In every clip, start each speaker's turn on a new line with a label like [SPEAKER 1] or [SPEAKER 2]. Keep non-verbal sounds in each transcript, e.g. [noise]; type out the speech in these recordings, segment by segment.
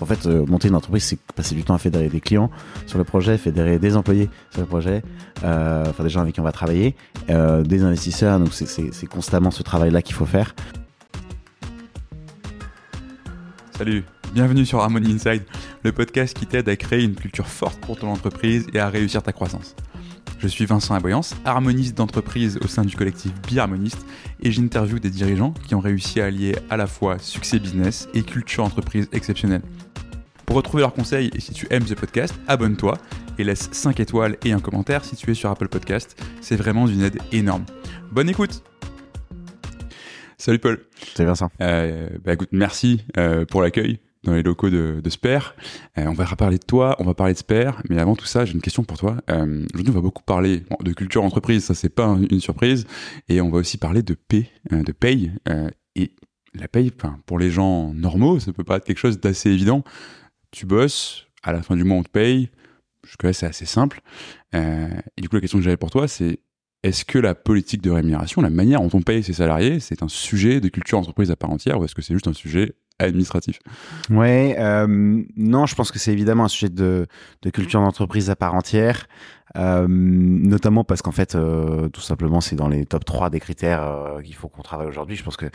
[SPEAKER 1] En fait, euh, monter une entreprise, c'est passer du temps à fédérer des clients sur le projet, fédérer des employés sur le projet, euh, enfin des gens avec qui on va travailler, euh, des investisseurs. Donc c'est constamment ce travail-là qu'il faut faire.
[SPEAKER 2] Salut, bienvenue sur Harmony Inside, le podcast qui t'aide à créer une culture forte pour ton entreprise et à réussir ta croissance. Je suis Vincent Aboyance, harmoniste d'entreprise au sein du collectif Biharmoniste et j'interviewe des dirigeants qui ont réussi à allier à la fois succès business et culture entreprise exceptionnelle. Pour retrouver leurs conseils et si tu aimes ce podcast, abonne-toi et laisse 5 étoiles et un commentaire si tu es sur Apple Podcast. C'est vraiment d'une aide énorme. Bonne écoute Salut Paul.
[SPEAKER 1] Salut Vincent.
[SPEAKER 2] Euh, bah écoute, merci euh, pour l'accueil dans les locaux de, de Sper. Euh, on va reparler de toi, on va parler de Sper, mais avant tout ça, j'ai une question pour toi. Euh, Aujourd'hui, on va beaucoup parler de culture entreprise, ça c'est pas une surprise, et on va aussi parler de paie, euh, de paye. Et la paye, pour les gens normaux, ça peut pas être quelque chose d'assez évident. Tu bosses, à la fin du mois on te paye, jusque-là c'est assez simple. Euh, et du coup, la question que j'avais pour toi, c'est est-ce que la politique de rémunération, la manière dont on paye ses salariés, c'est un sujet de culture entreprise à part entière, ou est-ce que c'est juste un sujet administratif.
[SPEAKER 1] Ouais, euh, non, je pense que c'est évidemment un sujet de, de culture d'entreprise à part entière, euh, notamment parce qu'en fait, euh, tout simplement, c'est dans les top 3 des critères euh, qu'il faut qu'on travaille aujourd'hui. Je pense que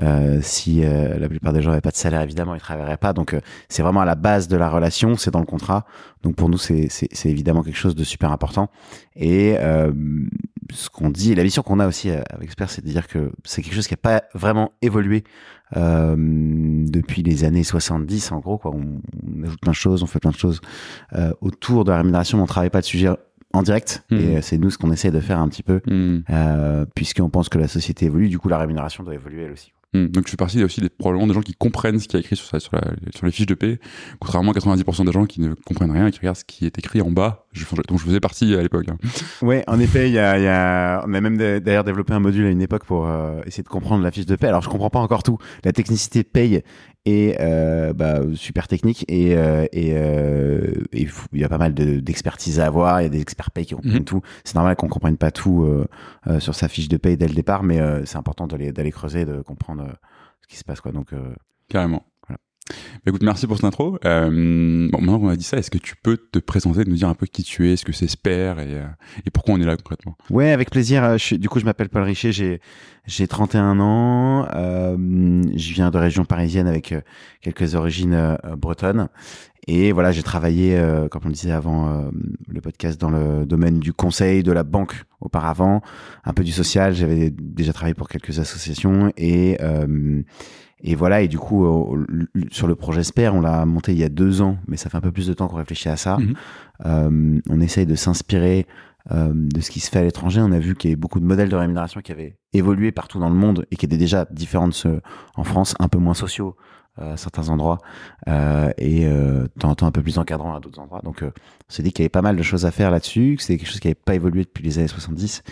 [SPEAKER 1] euh, si euh, la plupart des gens n'avaient pas de salaire, évidemment, ils travailleraient pas. Donc, c'est vraiment à la base de la relation, c'est dans le contrat. Donc, pour nous, c'est évidemment quelque chose de super important. Et ce qu'on dit, la vision qu'on a aussi avec Expert, c'est de dire que c'est quelque chose qui n'a pas vraiment évolué euh, depuis les années 70 en gros quoi on, on, ajoute plein de choses on fait plein de choses euh, autour de la rémunération mais on travaille pas de sujet en direct mmh. et c'est nous ce qu'on essaie de faire un petit peu mmh. euh, puisqu'on pense que la société évolue du coup la rémunération doit évoluer elle aussi
[SPEAKER 2] Mmh. Donc je fais partie aussi des, probablement des gens qui comprennent ce qui est écrit sur, sur, les fiches de paie, contrairement à 90% des gens qui ne comprennent rien et qui regardent ce qui est écrit en bas. Je, donc je faisais partie à l'époque. Hein.
[SPEAKER 1] Ouais, en effet, y y a, on a même d'ailleurs développé un module à une époque pour euh, essayer de comprendre la fiche de paie. Alors je comprends pas encore tout. La technicité paye euh, bah, super technique et euh, et euh, il y a pas mal d'expertise à avoir. Il y a des experts paye qui comprennent mmh. tout. C'est normal qu'on comprenne pas tout sur sa fiche de paye dès le départ, mais c'est important d'aller creuser, de comprendre ce qui se passe quoi. Donc
[SPEAKER 2] carrément. Bah, écoute, merci pour cette intro. Euh, bon, maintenant qu'on a dit ça, est-ce que tu peux te présenter, nous dire un peu qui tu es, ce que c'est Sper et, euh, et pourquoi on est là concrètement?
[SPEAKER 1] Ouais, avec plaisir. Je suis, du coup, je m'appelle Paul Richer, j'ai j'ai 31 ans, euh, je viens de région parisienne avec euh, quelques origines euh, bretonnes et voilà, j'ai travaillé, euh, comme on le disait avant euh, le podcast, dans le domaine du conseil, de la banque auparavant, un peu du social. J'avais déjà travaillé pour quelques associations et euh, et voilà. Et du coup, sur le projet Sper, on l'a monté il y a deux ans, mais ça fait un peu plus de temps qu'on réfléchit à ça. Mmh. on essaye de s'inspirer de ce qui se fait à l'étranger. On a vu qu'il y avait beaucoup de modèles de rémunération qui avaient évolué partout dans le monde et qui étaient déjà différents de ceux en France, un peu moins sociaux à certains endroits euh, et euh, de temps en temps un peu plus encadrant à d'autres endroits. Donc, euh, on s'est dit qu'il y avait pas mal de choses à faire là-dessus, que c'était quelque chose qui n'avait pas évolué depuis les années 70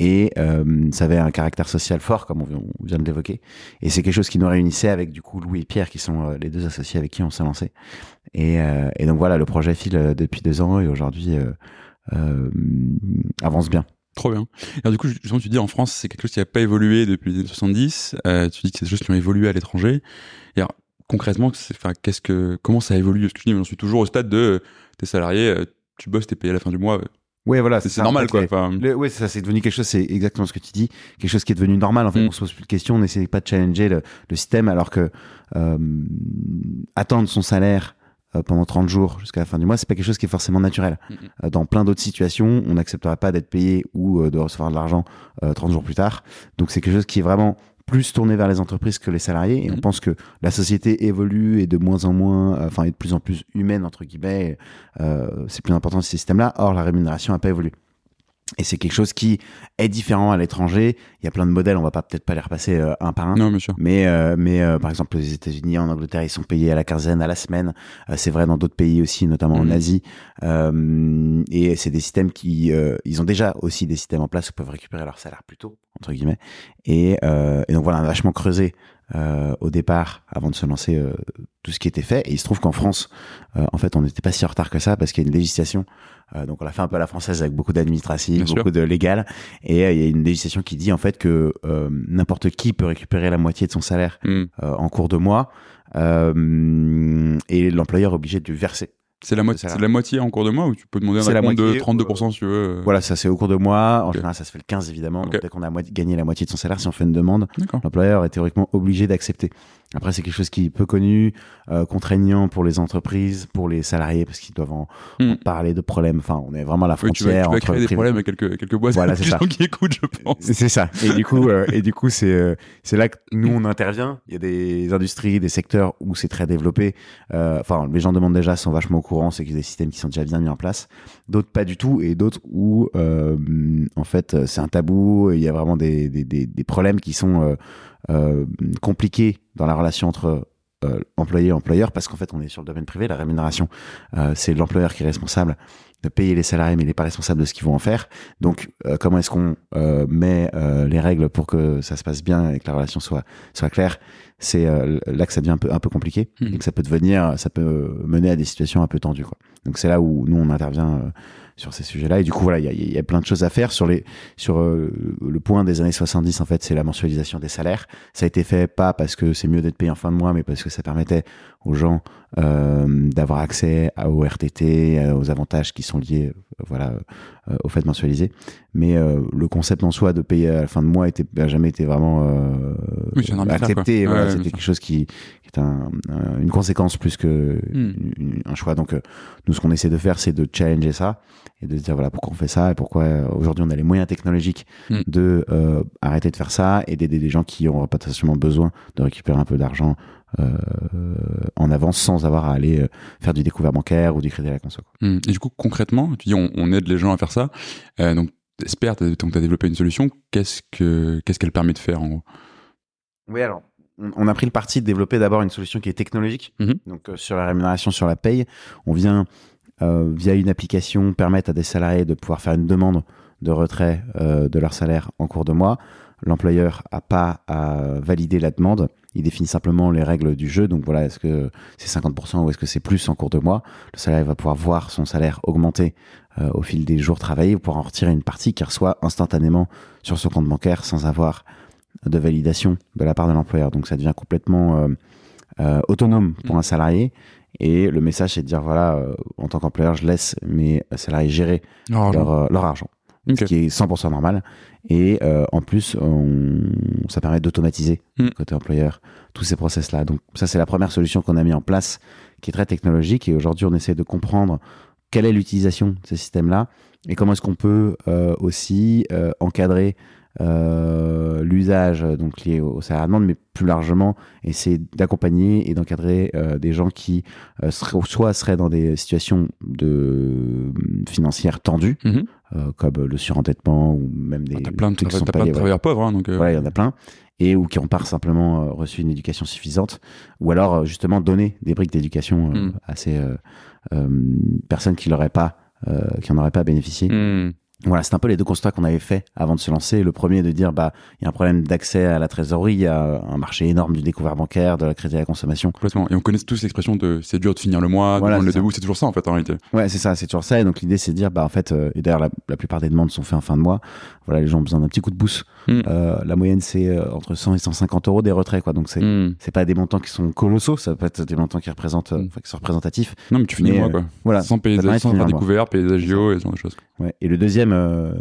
[SPEAKER 1] et euh, ça avait un caractère social fort, comme on vient de l'évoquer. Et c'est quelque chose qui nous réunissait avec du coup Louis et Pierre, qui sont euh, les deux associés avec qui on s'est lancé. Et, euh, donc voilà, le projet file depuis deux ans et aujourd'hui avance bien.
[SPEAKER 2] Trop bien. Alors du coup, justement, tu dis en France, c'est quelque chose qui n'a pas évolué depuis les années 70. tu dis que c'est des choses qui ont évolué à l'étranger. Alors, concrètement, que, comment ça évolue Parce que je j'en suis toujours au stade de tes salariés, tu bosses, t'es payé à la fin du mois.
[SPEAKER 1] Ouais, voilà,
[SPEAKER 2] c'est normal, quoi. Enfin...
[SPEAKER 1] ouais, ça, c'est devenu quelque chose, c'est exactement ce que tu dis, quelque chose qui est devenu normal. En fait, mm. on se pose plus de questions, on n'essaie pas de challenger le, le, système, alors que euh, attendre son salaire euh, pendant 30 jours jusqu'à la fin du mois, c'est pas quelque chose qui est forcément naturel. Mm -hmm. dans plein d'autres situations, on n'accepterait pas d'être payé ou euh, de recevoir de l'argent 30 jours plus tard. Donc, c'est quelque chose qui est vraiment plus tourné vers les entreprises que les salariés. Et mmh. on pense que la société évolue et de moins en moins, euh, enfin, est de plus en plus humaine, entre guillemets. Euh, c'est plus important ce système-là. Or, la rémunération n'a pas évolué. Et c'est quelque chose qui est différent à l'étranger. Il y a plein de modèles, on va pas peut-être pas les repasser euh, un par un.
[SPEAKER 2] Non, bien sûr.
[SPEAKER 1] Mais euh, mais euh, par exemple, aux États-Unis, en Angleterre, ils sont payés à la quinzaine, à la semaine. c'est vrai dans d'autres pays aussi, notamment mmh. en Asie. et c'est des systèmes qui, ils ont déjà aussi des systèmes en place qui peuvent récupérer leur salaire plus tôt, entre guillemets. Et, et donc voilà, on a vachement creusé au départ, avant de se lancer tout ce qui était fait. Et il se trouve qu'en France, euh, en fait, on n'était pas si en retard que ça parce qu'il y a une législation. Euh, donc, on l'a fait un peu à la française avec beaucoup d'administratif,
[SPEAKER 2] Bien
[SPEAKER 1] beaucoup de légal. Et euh, il y a une législation qui dit en fait que euh, n'importe qui peut récupérer la moitié de son salaire
[SPEAKER 2] Hmm.
[SPEAKER 1] euh, en cours de mois. Euh, et l'employeur est obligé de verser.
[SPEAKER 2] C'est la, mo- la moitié en cours de mois ou tu peux demander un acompte de
[SPEAKER 1] moitié,
[SPEAKER 2] 32% si tu veux euh,
[SPEAKER 1] Voilà, ça c'est au cours de mois. En général, ça se fait le 15 évidemment.
[SPEAKER 2] Ok.
[SPEAKER 1] Donc, dès qu'on a gagné la moitié de son salaire, si on fait une demande, l'employeur est théoriquement obligé d'accepter. Après, c'est quelque chose qui est peu connu, euh, contraignant pour les entreprises, pour les salariés, parce qu'ils doivent en,
[SPEAKER 2] Hmm.
[SPEAKER 1] en parler de problèmes. Enfin, on est vraiment à la
[SPEAKER 2] Oui, tu vas,
[SPEAKER 1] frontière
[SPEAKER 2] tu vas
[SPEAKER 1] entre
[SPEAKER 2] créer des problèmes avec quelques, quelques boîtes
[SPEAKER 1] Voilà, [laughs] c'est ça.
[SPEAKER 2] gens qui écoutent, je pense.
[SPEAKER 1] C'est ça. Et du coup, euh, et du coup, c'est euh, c'est là que nous on intervient. Il y a des industries, des secteurs où c'est très développé. Euh, Enfin, les gens demandent déjà, sont vachement au courant, c'est qu'il y a des systèmes qui sont déjà bien mis en place. D'autres pas du tout, et d'autres où euh, en fait euh, c'est un tabou. Il y a vraiment des des, des, des problèmes qui sont euh, compliqués dans la relation entre euh, employé et employeur parce qu'en fait on est sur le domaine privé la rémunération euh, c'est l'employeur qui est responsable de payer les salariés mais il n'est pas responsable de ce qu'ils vont en faire. Donc euh, comment est-ce qu'on met les règles pour que ça se passe bien et que la relation soit soit claire? C'est là que ça devient un peu un peu compliqué
[SPEAKER 2] Mhm.
[SPEAKER 1] et que ça peut devenir ça peut mener à des situations un peu tendues quoi. Donc c'est là où nous on intervient sur ces sujets-là. Et du coup voilà il y a, plein de choses à faire sur les sur euh, le point des années 70 en fait c'est la mensualisation des salaires. Ça a été fait pas parce que c'est mieux d'être payé en fin de mois mais parce que ça permettait aux gens d'avoir accès au RTT euh, aux avantages qui sont liés euh, voilà euh, au fait de mensualiser mais euh, le concept en soi de payer à la fin de mois était a jamais été vraiment euh,
[SPEAKER 2] Oui,
[SPEAKER 1] accepté. Voilà,
[SPEAKER 2] Ouais,
[SPEAKER 1] c'était quelque chose qui, qui est un, un- une conséquence plus que
[SPEAKER 2] Hmm.
[SPEAKER 1] un choix donc euh, nous ce qu'on essaie de faire c'est de challenger ça et de dire voilà pourquoi on fait ça et pourquoi euh, aujourd'hui on a les moyens technologiques
[SPEAKER 2] Mm.
[SPEAKER 1] de euh, arrêter de faire ça et d'aider des gens qui ont potentiellement besoin de récupérer un peu d'argent euh, en avance sans avoir à aller euh, faire du découvert bancaire ou du crédit à la conso.
[SPEAKER 2] Hmm. Et du coup, concrètement, tu dis on, on aide les gens à faire ça. Euh, donc, Espère, tu as développé une solution. Qu'est-ce que qu'est-ce qu'elle permet de faire en gros?
[SPEAKER 1] Oui, alors, on, a pris le parti de développer d'abord une solution qui est technologique.
[SPEAKER 2] Mhm.
[SPEAKER 1] Donc, euh, sur la rémunération, sur la paye, on vient, euh, via une application, permettre à des salariés de pouvoir faire une demande de retrait euh, de leur salaire en cours de mois. L'employeur n'a pas à valider la demande. Il définit simplement les règles du jeu. Donc voilà, est-ce que c'est 50% ou est-ce que c'est plus en cours de mois? Le salarié va pouvoir voir son salaire augmenter euh, au fil des jours travaillés pour en retirer une partie qu'il reçoit instantanément sur son compte bancaire sans avoir de validation de la part de l'employeur. Donc ça devient complètement euh, euh, autonome pour un salarié. Et le message, c'est de dire, voilà, en tant qu'employeur, je laisse mes salariés gérer leur argent, Ce qui est 100% normal. Et euh, en plus, on- ça permet d'automatiser,
[SPEAKER 2] Mm.
[SPEAKER 1] côté employeur, tous ces process-là. Donc ça, c'est la première solution qu'on a mis en place, qui est très technologique. Et aujourd'hui, on essaie de comprendre quelle est l'utilisation de ces systèmes-là et comment est-ce qu'on peut euh, aussi euh, encadrer euh, l'usage donc lié au salaire à demande, mais plus largement essayer d'accompagner et d'encadrer des gens qui seraient, soit seraient dans des situations de financières tendues,
[SPEAKER 2] Mhm.
[SPEAKER 1] Euh, comme le surendettement ou même des
[SPEAKER 2] Ah, T'as plein de, trava- plein de
[SPEAKER 1] liés, ouais.
[SPEAKER 2] travailleurs pauvres, hein, donc. euh,
[SPEAKER 1] Voilà, il y en a plein. Et ou qui n'ont pas simplement euh, reçu une éducation suffisante. Ou alors, euh, justement, donner des briques d'éducation euh,
[SPEAKER 2] Mm.
[SPEAKER 1] à ces personnes qui n'auraient pas, euh, qui en auraient pas bénéficié.
[SPEAKER 2] hmm.
[SPEAKER 1] Voilà, c'est un peu les deux constats qu'on avait fait avant de se lancer. Le premier de dire, bah, il y a un problème d'accès à la trésorerie, il y a un marché énorme du découvert bancaire, de la crédit à la consommation.
[SPEAKER 2] Complètement. Et on connaît tous l'expression de c'est dur de finir le mois,
[SPEAKER 1] Voilà,
[SPEAKER 2] de le
[SPEAKER 1] ça.
[SPEAKER 2] debout, c'est toujours ça en fait en réalité.
[SPEAKER 1] Ouais, c'est ça, c'est toujours ça. Et donc l'idée, c'est de dire, bah en fait, euh, et d'ailleurs la, la plupart des demandes sont faites en fin de mois. Voilà, les gens ont besoin d'un petit coup de boost.
[SPEAKER 2] Mm.
[SPEAKER 1] Euh, la moyenne, c'est euh, entre 100 et 150 euros des retraits, quoi. Donc c'est
[SPEAKER 2] Hmm.
[SPEAKER 1] c'est pas des montants qui sont colossaux, ça peut être des montants qui représentent, euh,
[SPEAKER 2] Mm.
[SPEAKER 1] enfin, qui sont représentatifs.
[SPEAKER 2] Non, mais tu finis le mois quoi.
[SPEAKER 1] Voilà.
[SPEAKER 2] Sans payer sans faire couverts, payer et ce genre de choses.
[SPEAKER 1] Ouais. Et le deuxième euh,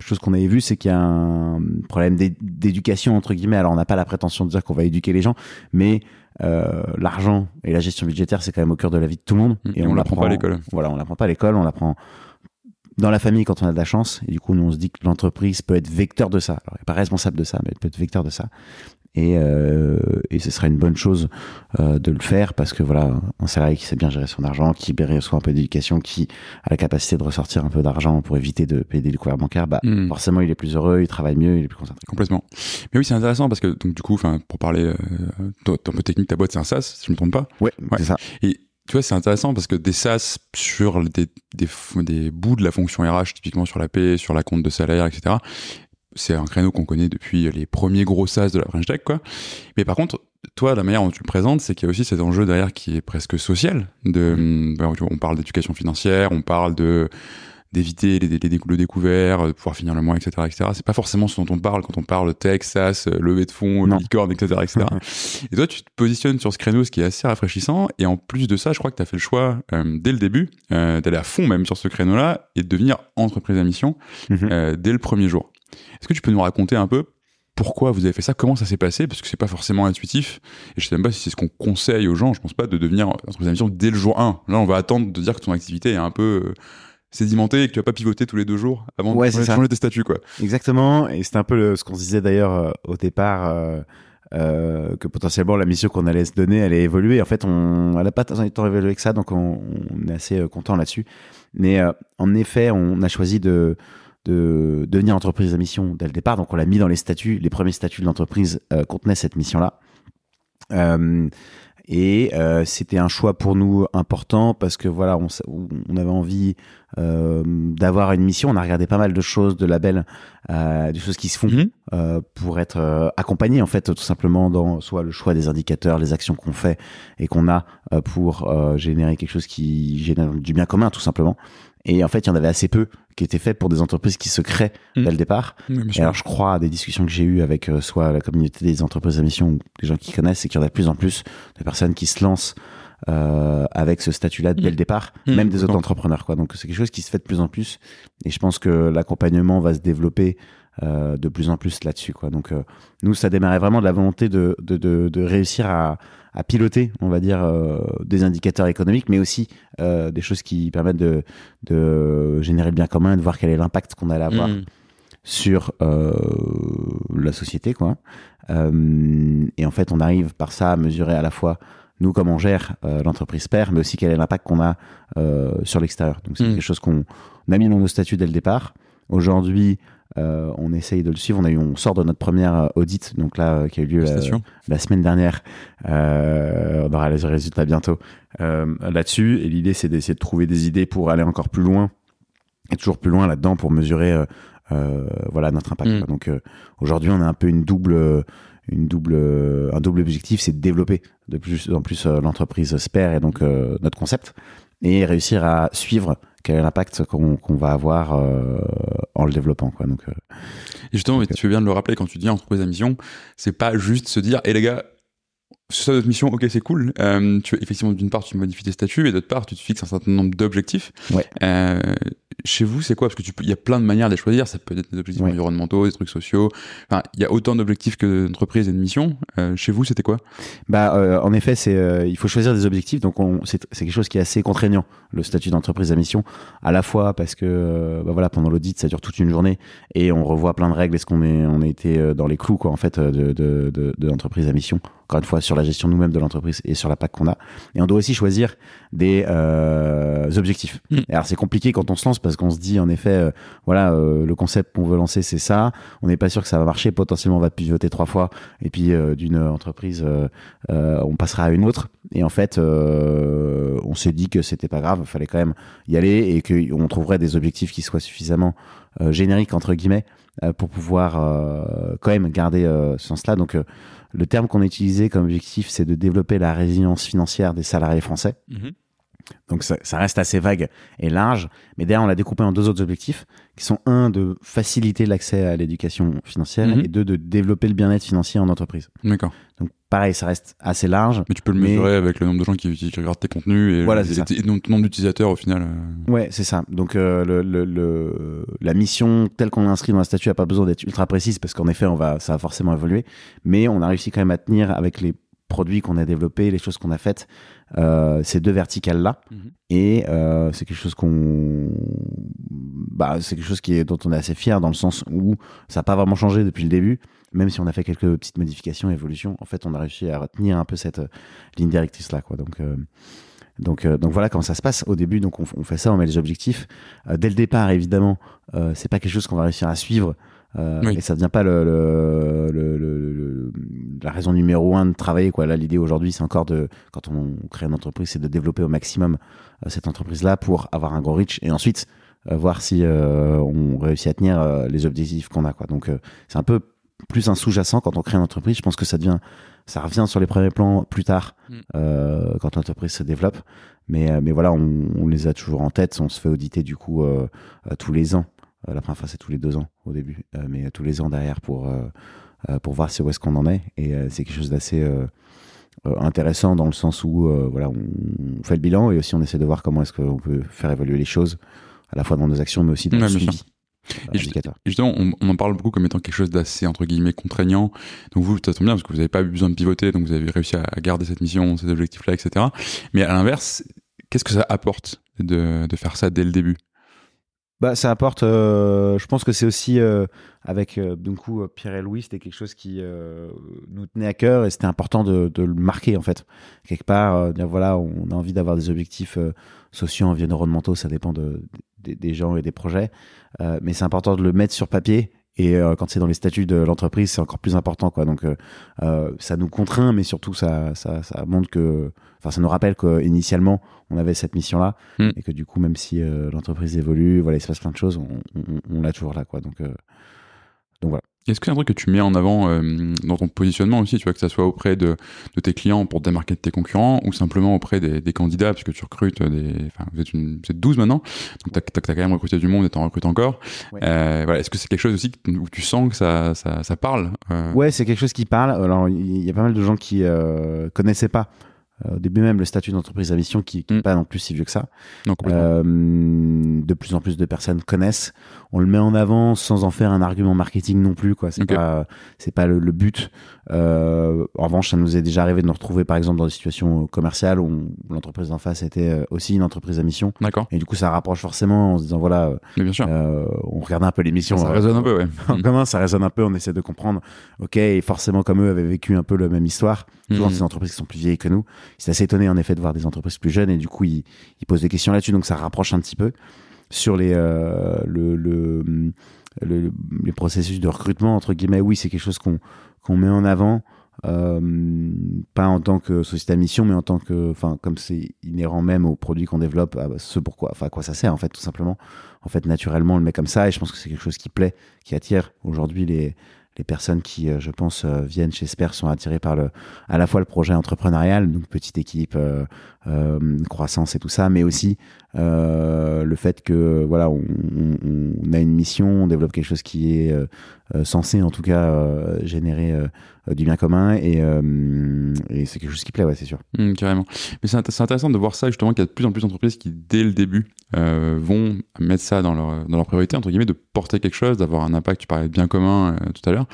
[SPEAKER 1] chose qu'on avait vu, c'est qu'il y a un problème d'é- d'éducation entre guillemets. Alors on n'a pas la prétention de dire qu'on va éduquer les gens, mais euh, l'argent et la gestion budgétaire, c'est quand même au cœur de la vie de tout le monde.
[SPEAKER 2] Hmm. Et on l'apprend pas à l'école.
[SPEAKER 1] Voilà, on l'apprend pas à l'école, on l'apprend dans la famille quand on a de la chance. Et du coup, nous, on se dit que l'entreprise peut être vecteur de ça. Alors, elle n'est pas responsable de ça, mais elle peut être vecteur de ça. Et, euh, et ce serait une bonne chose euh, de le faire parce que voilà, un salarié qui sait bien gérer son argent, qui reçoit un peu d'éducation, qui a la capacité de ressortir un peu d'argent pour éviter de payer des découvertes bancaires, bah,
[SPEAKER 2] Hmm.
[SPEAKER 1] forcément, il est plus heureux, il travaille mieux, il est plus concentré.
[SPEAKER 2] Complètement. Mais oui, c'est intéressant parce que donc du coup, enfin, pour parler euh, un peu technique, ta boîte c'est un SaaS, si je me trompe pas.
[SPEAKER 1] Ouais,
[SPEAKER 2] Ouais.
[SPEAKER 1] c'est ça.
[SPEAKER 2] Et tu vois, c'est intéressant parce que des SaaS sur des, des, des bouts de la fonction RH, typiquement sur la paie, sur la compte de salaire, etc., c'est un créneau qu'on connaît depuis les premiers gros SaaS de la French Tech, quoi. Mais par contre, toi, la manière dont tu le présentes, c'est qu'il y a aussi cet enjeu derrière qui est presque social. De,
[SPEAKER 1] Mm.
[SPEAKER 2] bah, on parle d'éducation financière, on parle de d'éviter les, les, le découvert, de pouvoir finir le mois, etc., etc. C'est pas forcément ce dont on parle quand on parle tech, SaaS, euh, levée de fonds, licorne, etc., etc. [laughs] et toi, tu te positionnes sur ce créneau, ce qui est assez rafraîchissant. Et en plus de ça, je crois que tu as fait le choix euh, dès le début euh, d'aller à fond même sur ce créneau-là et de devenir entreprise à mission
[SPEAKER 1] Mhm.
[SPEAKER 2] euh, dès le premier jour. Est-ce que tu peux nous raconter un peu pourquoi vous avez fait ça, comment ça s'est passé, parce que c'est pas forcément intuitif, et je sais même pas si c'est ce qu'on conseille aux gens, je pense pas de devenir entreprise à mission dès le jour 1. Là, on va attendre de dire que ton activité est un peu euh, sédimentée et que tu vas pas pivoter tous les deux jours avant
[SPEAKER 1] Ouais,
[SPEAKER 2] de
[SPEAKER 1] c'est
[SPEAKER 2] changer,
[SPEAKER 1] ça.
[SPEAKER 2] tes statuts, quoi.
[SPEAKER 1] Exactement, et c'était un peu le- ce qu'on se disait d'ailleurs euh, au départ, euh, euh, que potentiellement la mission qu'on allait se donner allait évoluer. En fait, on elle n'a pas tant évolué que ça, donc on, on est assez euh, content là-dessus. Mais euh, en effet, on a choisi de, de devenir entreprise à mission dès le départ, donc on l'a mis dans les statuts. Les premiers statuts de l'entreprise euh, contenaient cette mission-là. Euh, et euh, c'était un choix pour nous important parce que voilà, on, on avait envie d'avoir une mission. On a regardé pas mal de choses, de labels, des choses qui se font
[SPEAKER 2] Mhm.
[SPEAKER 1] pour être accompagné en fait tout simplement dans soit le choix des indicateurs, les actions qu'on fait et qu'on a pour générer quelque chose qui génère du bien commun tout simplement. Et en fait, il y en avait assez peu qui étaient faits pour des entreprises qui se créent
[SPEAKER 2] Mhm.
[SPEAKER 1] dès le départ. Et alors, je crois à des discussions que j'ai eues avec euh, soit la communauté des entreprises à mission ou des gens qui connaissent, c'est qu'il y en a de plus en plus de personnes qui se lancent euh, avec ce statut-là dès
[SPEAKER 2] Mhm.
[SPEAKER 1] le départ,
[SPEAKER 2] Mhm,
[SPEAKER 1] même des auto-entrepreneurs. Quoi. Donc, c'est quelque chose qui se fait de plus en plus. Et je pense que l'accompagnement va se développer euh, de plus en plus là-dessus. Quoi. Donc, euh, nous, ça démarrait vraiment de la volonté de, de, de, de réussir à, à piloter, on va dire, euh, des indicateurs économiques, mais aussi euh, des choses qui permettent de, de générer le bien commun, de voir quel est l'impact qu'on allait avoir
[SPEAKER 2] Mhm.
[SPEAKER 1] sur euh, la société quoi Euh, et en fait on arrive par ça à mesurer à la fois nous comment on gère euh, l'entreprise père mais aussi quel est l'impact qu'on a euh, sur l'extérieur donc c'est
[SPEAKER 2] Mm.
[SPEAKER 1] quelque chose qu'on on a mis dans nos statuts dès le départ aujourd'hui euh, on essaye de le suivre on a eu on sort de notre première euh, audit donc là euh, qui a eu lieu la, semaine dernière. Euh, on aura les résultats bientôt là-dessus. Et l'idée, c'est d'essayer de trouver des idées pour aller encore plus loin et toujours plus loin là-dedans pour mesurer voilà notre impact.
[SPEAKER 2] Mm.
[SPEAKER 1] Donc aujourd'hui, on a un peu une double une double un double objectif, c'est de développer de plus en plus l'entreprise Spare et donc notre concept et réussir à suivre quel est l'impact qu'on va avoir euh, en le développant. Quoi. Donc, euh,
[SPEAKER 2] Et justement,
[SPEAKER 1] Donc,
[SPEAKER 2] mais tu veux bien de le rappeler quand tu dis entreprise à mission, c'est pas juste se dire, hé les gars, c'est ça notre mission, ok c'est cool. Euh, tu, effectivement, d'une part tu modifies tes statuts et d'autre part tu te fixes un certain nombre d'objectifs.
[SPEAKER 1] Ouais.
[SPEAKER 2] Chez vous, c'est quoi? Parce que il y a plein de manières de les choisir. Ça peut être des objectifs
[SPEAKER 1] Ouais.
[SPEAKER 2] environnementaux, des trucs sociaux. Enfin, il y a autant d'objectifs que d'entreprises et de missions. Euh, chez vous, c'était quoi?
[SPEAKER 1] Bah, euh, en effet, c'est euh, il faut choisir des objectifs. Donc, on, c'est, quelque chose qui est assez contraignant, le statut d'entreprise à mission, à la fois parce que bah voilà, pendant l'audit, ça dure toute une journée et on revoit plein de règles. Est-ce qu'on est, on a été dans les clous, quoi, en fait, de, de, de, de l'entreprise à mission? Encore une fois, sur la gestion nous-mêmes de l'entreprise et sur l'impact qu'on a. Et on doit aussi choisir des euh, objectifs.
[SPEAKER 2] Mm.
[SPEAKER 1] Alors, c'est compliqué quand on se lance parce qu'on se dit, en effet, euh, voilà, euh, le concept qu'on veut lancer, c'est ça. On n'est pas sûr que ça va marcher. Potentiellement, on va pivoter trois fois. Et puis, d'une entreprise on passera à une autre. Et en fait, on s'est dit que c'était pas grave, il fallait quand même y aller et qu'on trouverait des objectifs qui soient suffisamment génériques, entre guillemets, pour pouvoir quand même garder ce sens-là. Donc, le terme qu'on a utilisé comme objectif, c'est de développer la résilience financière des salariés français. Donc ça, ça reste assez vague et large, mais derrière on l'a découpé en deux autres objectifs, qui sont un de faciliter l'accès à l'éducation financière
[SPEAKER 2] Mhm.
[SPEAKER 1] et deux de développer le bien-être financier en entreprise.
[SPEAKER 2] D'accord.
[SPEAKER 1] Donc pareil, ça reste assez large.
[SPEAKER 2] Mais tu peux le
[SPEAKER 1] Mais-
[SPEAKER 2] mesurer avec le nombre de gens qui, qui regardent tes contenus et,
[SPEAKER 1] Voilà,
[SPEAKER 2] et-
[SPEAKER 1] c'est ça.
[SPEAKER 2] et le nombre d'utilisateurs au final. euh.
[SPEAKER 1] Ouais, c'est ça. Donc euh, le, le, le- la mission telle qu'on l'a inscrit dans la statut a pas besoin d'être ultra précise parce qu'en effet, on va, ça va forcément évoluer. Mais on a réussi quand même à tenir avec les produits qu'on a développés, les choses qu'on a faites, euh, ces deux verticales là.
[SPEAKER 2] Mhm.
[SPEAKER 1] Et euh, c'est quelque chose qu'on, bah, c'est quelque chose qui est dont on est assez fier dans le sens où ça n'a pas vraiment changé depuis le début. Même si on a fait quelques petites modifications, évolutions, en fait, on a réussi à retenir un peu cette euh, ligne directrice là, quoi. Donc euh, donc, donc voilà comment ça se passe au début. Donc on, on fait ça, on met les objectifs. Dès le départ, évidemment, c'est pas quelque chose qu'on va réussir à suivre. Euh,
[SPEAKER 2] Oui.
[SPEAKER 1] Et ça devient pas le, le, le- le- le- la raison numéro un de travailler. Quoi. Là, l'idée aujourd'hui, c'est encore de, quand on crée une entreprise, c'est de développer au maximum euh, cette entreprise-là pour avoir un gros reach et ensuite voir si on réussit à tenir les objectifs qu'on a. Quoi. Donc c'est un peu plus un sous-jacent quand on crée une entreprise. Je pense que ça devient, ça revient sur les premiers plans plus tard mm. quand l'entreprise se développe. Mais, mais voilà, on, on, les a toujours en tête. On se fait auditer du coup tous les ans. La première fois, c'est tous les deux ans au début, mais tous les ans derrière pour pour voir si où est-ce qu'on en est. Et c'est quelque chose d'assez euh, intéressant dans le sens où euh, voilà, on fait le bilan et aussi on essaie de voir comment est-ce qu'on peut faire évoluer les choses à la fois dans nos actions mais aussi dans le suivi.
[SPEAKER 2] Et justement, on, on, en parle beaucoup comme étant quelque chose d'assez entre guillemets contraignant. Donc vous, ça tombe bien parce que vous n'avez pas eu besoin de pivoter, donc vous avez réussi à garder cette mission, ces objectifs-là, etc. Mais à l'inverse, qu'est-ce que ça apporte de, de faire ça dès le début?
[SPEAKER 1] Bah, ça apporte. Euh, je pense que c'est aussi euh, avec euh, du coup Pierre et Louis, c'était quelque chose qui nous tenait à cœur et c'était important de, le marquer en fait quelque part. voilà, on a envie d'avoir des objectifs sociaux, environnementaux, ça dépend de, des gens et des projets, mais c'est important de le mettre sur papier et euh, quand c'est dans les statuts de l'entreprise, c'est encore plus important, quoi. Donc, euh, euh, ça nous contraint, mais surtout, ça, ça, ça montre que, enfin, ça nous rappelle qu'initialement, on avait cette mission-là, hmm. et que du coup, même si l'entreprise évolue, voilà, il se passe plein de choses, on, on, on l'a toujours là, quoi. Donc, donc voilà.
[SPEAKER 2] Est-ce que c'est un truc que tu mets en avant euh, dans ton positionnement aussi, tu vois, que ça soit auprès de, de, tes clients pour démarquer de tes concurrents ou simplement auprès des, des candidats, parce que tu recrutes des. Enfin, vous êtes, une, vous êtes 12 maintenant, donc tu as, quand même recruté du monde et tu en recrutes encore. Euh, voilà, Est-ce que c'est quelque chose aussi où tu sens que ça, ça, ça parle
[SPEAKER 1] euh? Ouais, c'est quelque chose qui parle. Alors, il y a pas mal de gens qui euh, connaissaient pas euh, au début même le statut d'entreprise à mission qui n'est mm. pas non plus si vieux que ça. euh, de plus en plus de personnes connaissent. On le met en avant sans en faire un argument marketing non plus quoi. C'est pas c'est pas le, but. Euh, en revanche, ça nous est déjà arrivé de nous retrouver par exemple dans des situations commerciales où, l'entreprise d'en face était euh, aussi une entreprise à mission.
[SPEAKER 2] D'accord.
[SPEAKER 1] Et du coup, ça rapproche forcément en se disant voilà,
[SPEAKER 2] bien sûr.
[SPEAKER 1] Euh, on regarde un peu l'émission.
[SPEAKER 2] Ça, résonne un peu, ouais. [laughs]
[SPEAKER 1] en commun, ça résonne un peu. On essaie de comprendre. Ok, et forcément comme eux avaient vécu un peu la même histoire. Souvent, mm. ces entreprises qui sont plus vieilles que nous c'est assez étonné en effet de voir des entreprises plus jeunes et du coup ils, posent des questions là-dessus donc ça rapproche un petit peu sur les euh, le, le, le, les processus de recrutement entre guillemets. Oui c'est quelque chose qu'on qu'on met en avant euh, pas en tant que société à mission mais en tant que enfin comme c'est inhérent même aux produits qu'on développe à ce pourquoi enfin à quoi ça sert en fait tout simplement. En fait naturellement on le met comme ça et je pense que c'est quelque chose qui plaît qui attire aujourd'hui les les personnes qui, euh, je pense, euh, viennent chez Sper sont attirées par le, à la fois le projet entrepreneurial, donc petite équipe, euh, croissance et tout ça, mais aussi le fait que voilà, on, a une mission, on développe quelque chose qui est censé, en tout cas, générer du bien commun et, et c'est quelque chose qui plaît, ouais, c'est sûr.
[SPEAKER 2] Mmh, carrément. Mais c'est intéressant de voir ça justement qu'il y a de plus en plus d'entreprises qui, dès le début, vont mettre ça dans leur, dans leur priorité, entre guillemets, de porter quelque chose, d'avoir un impact. Tu parlais de bien commun tout à l'heure.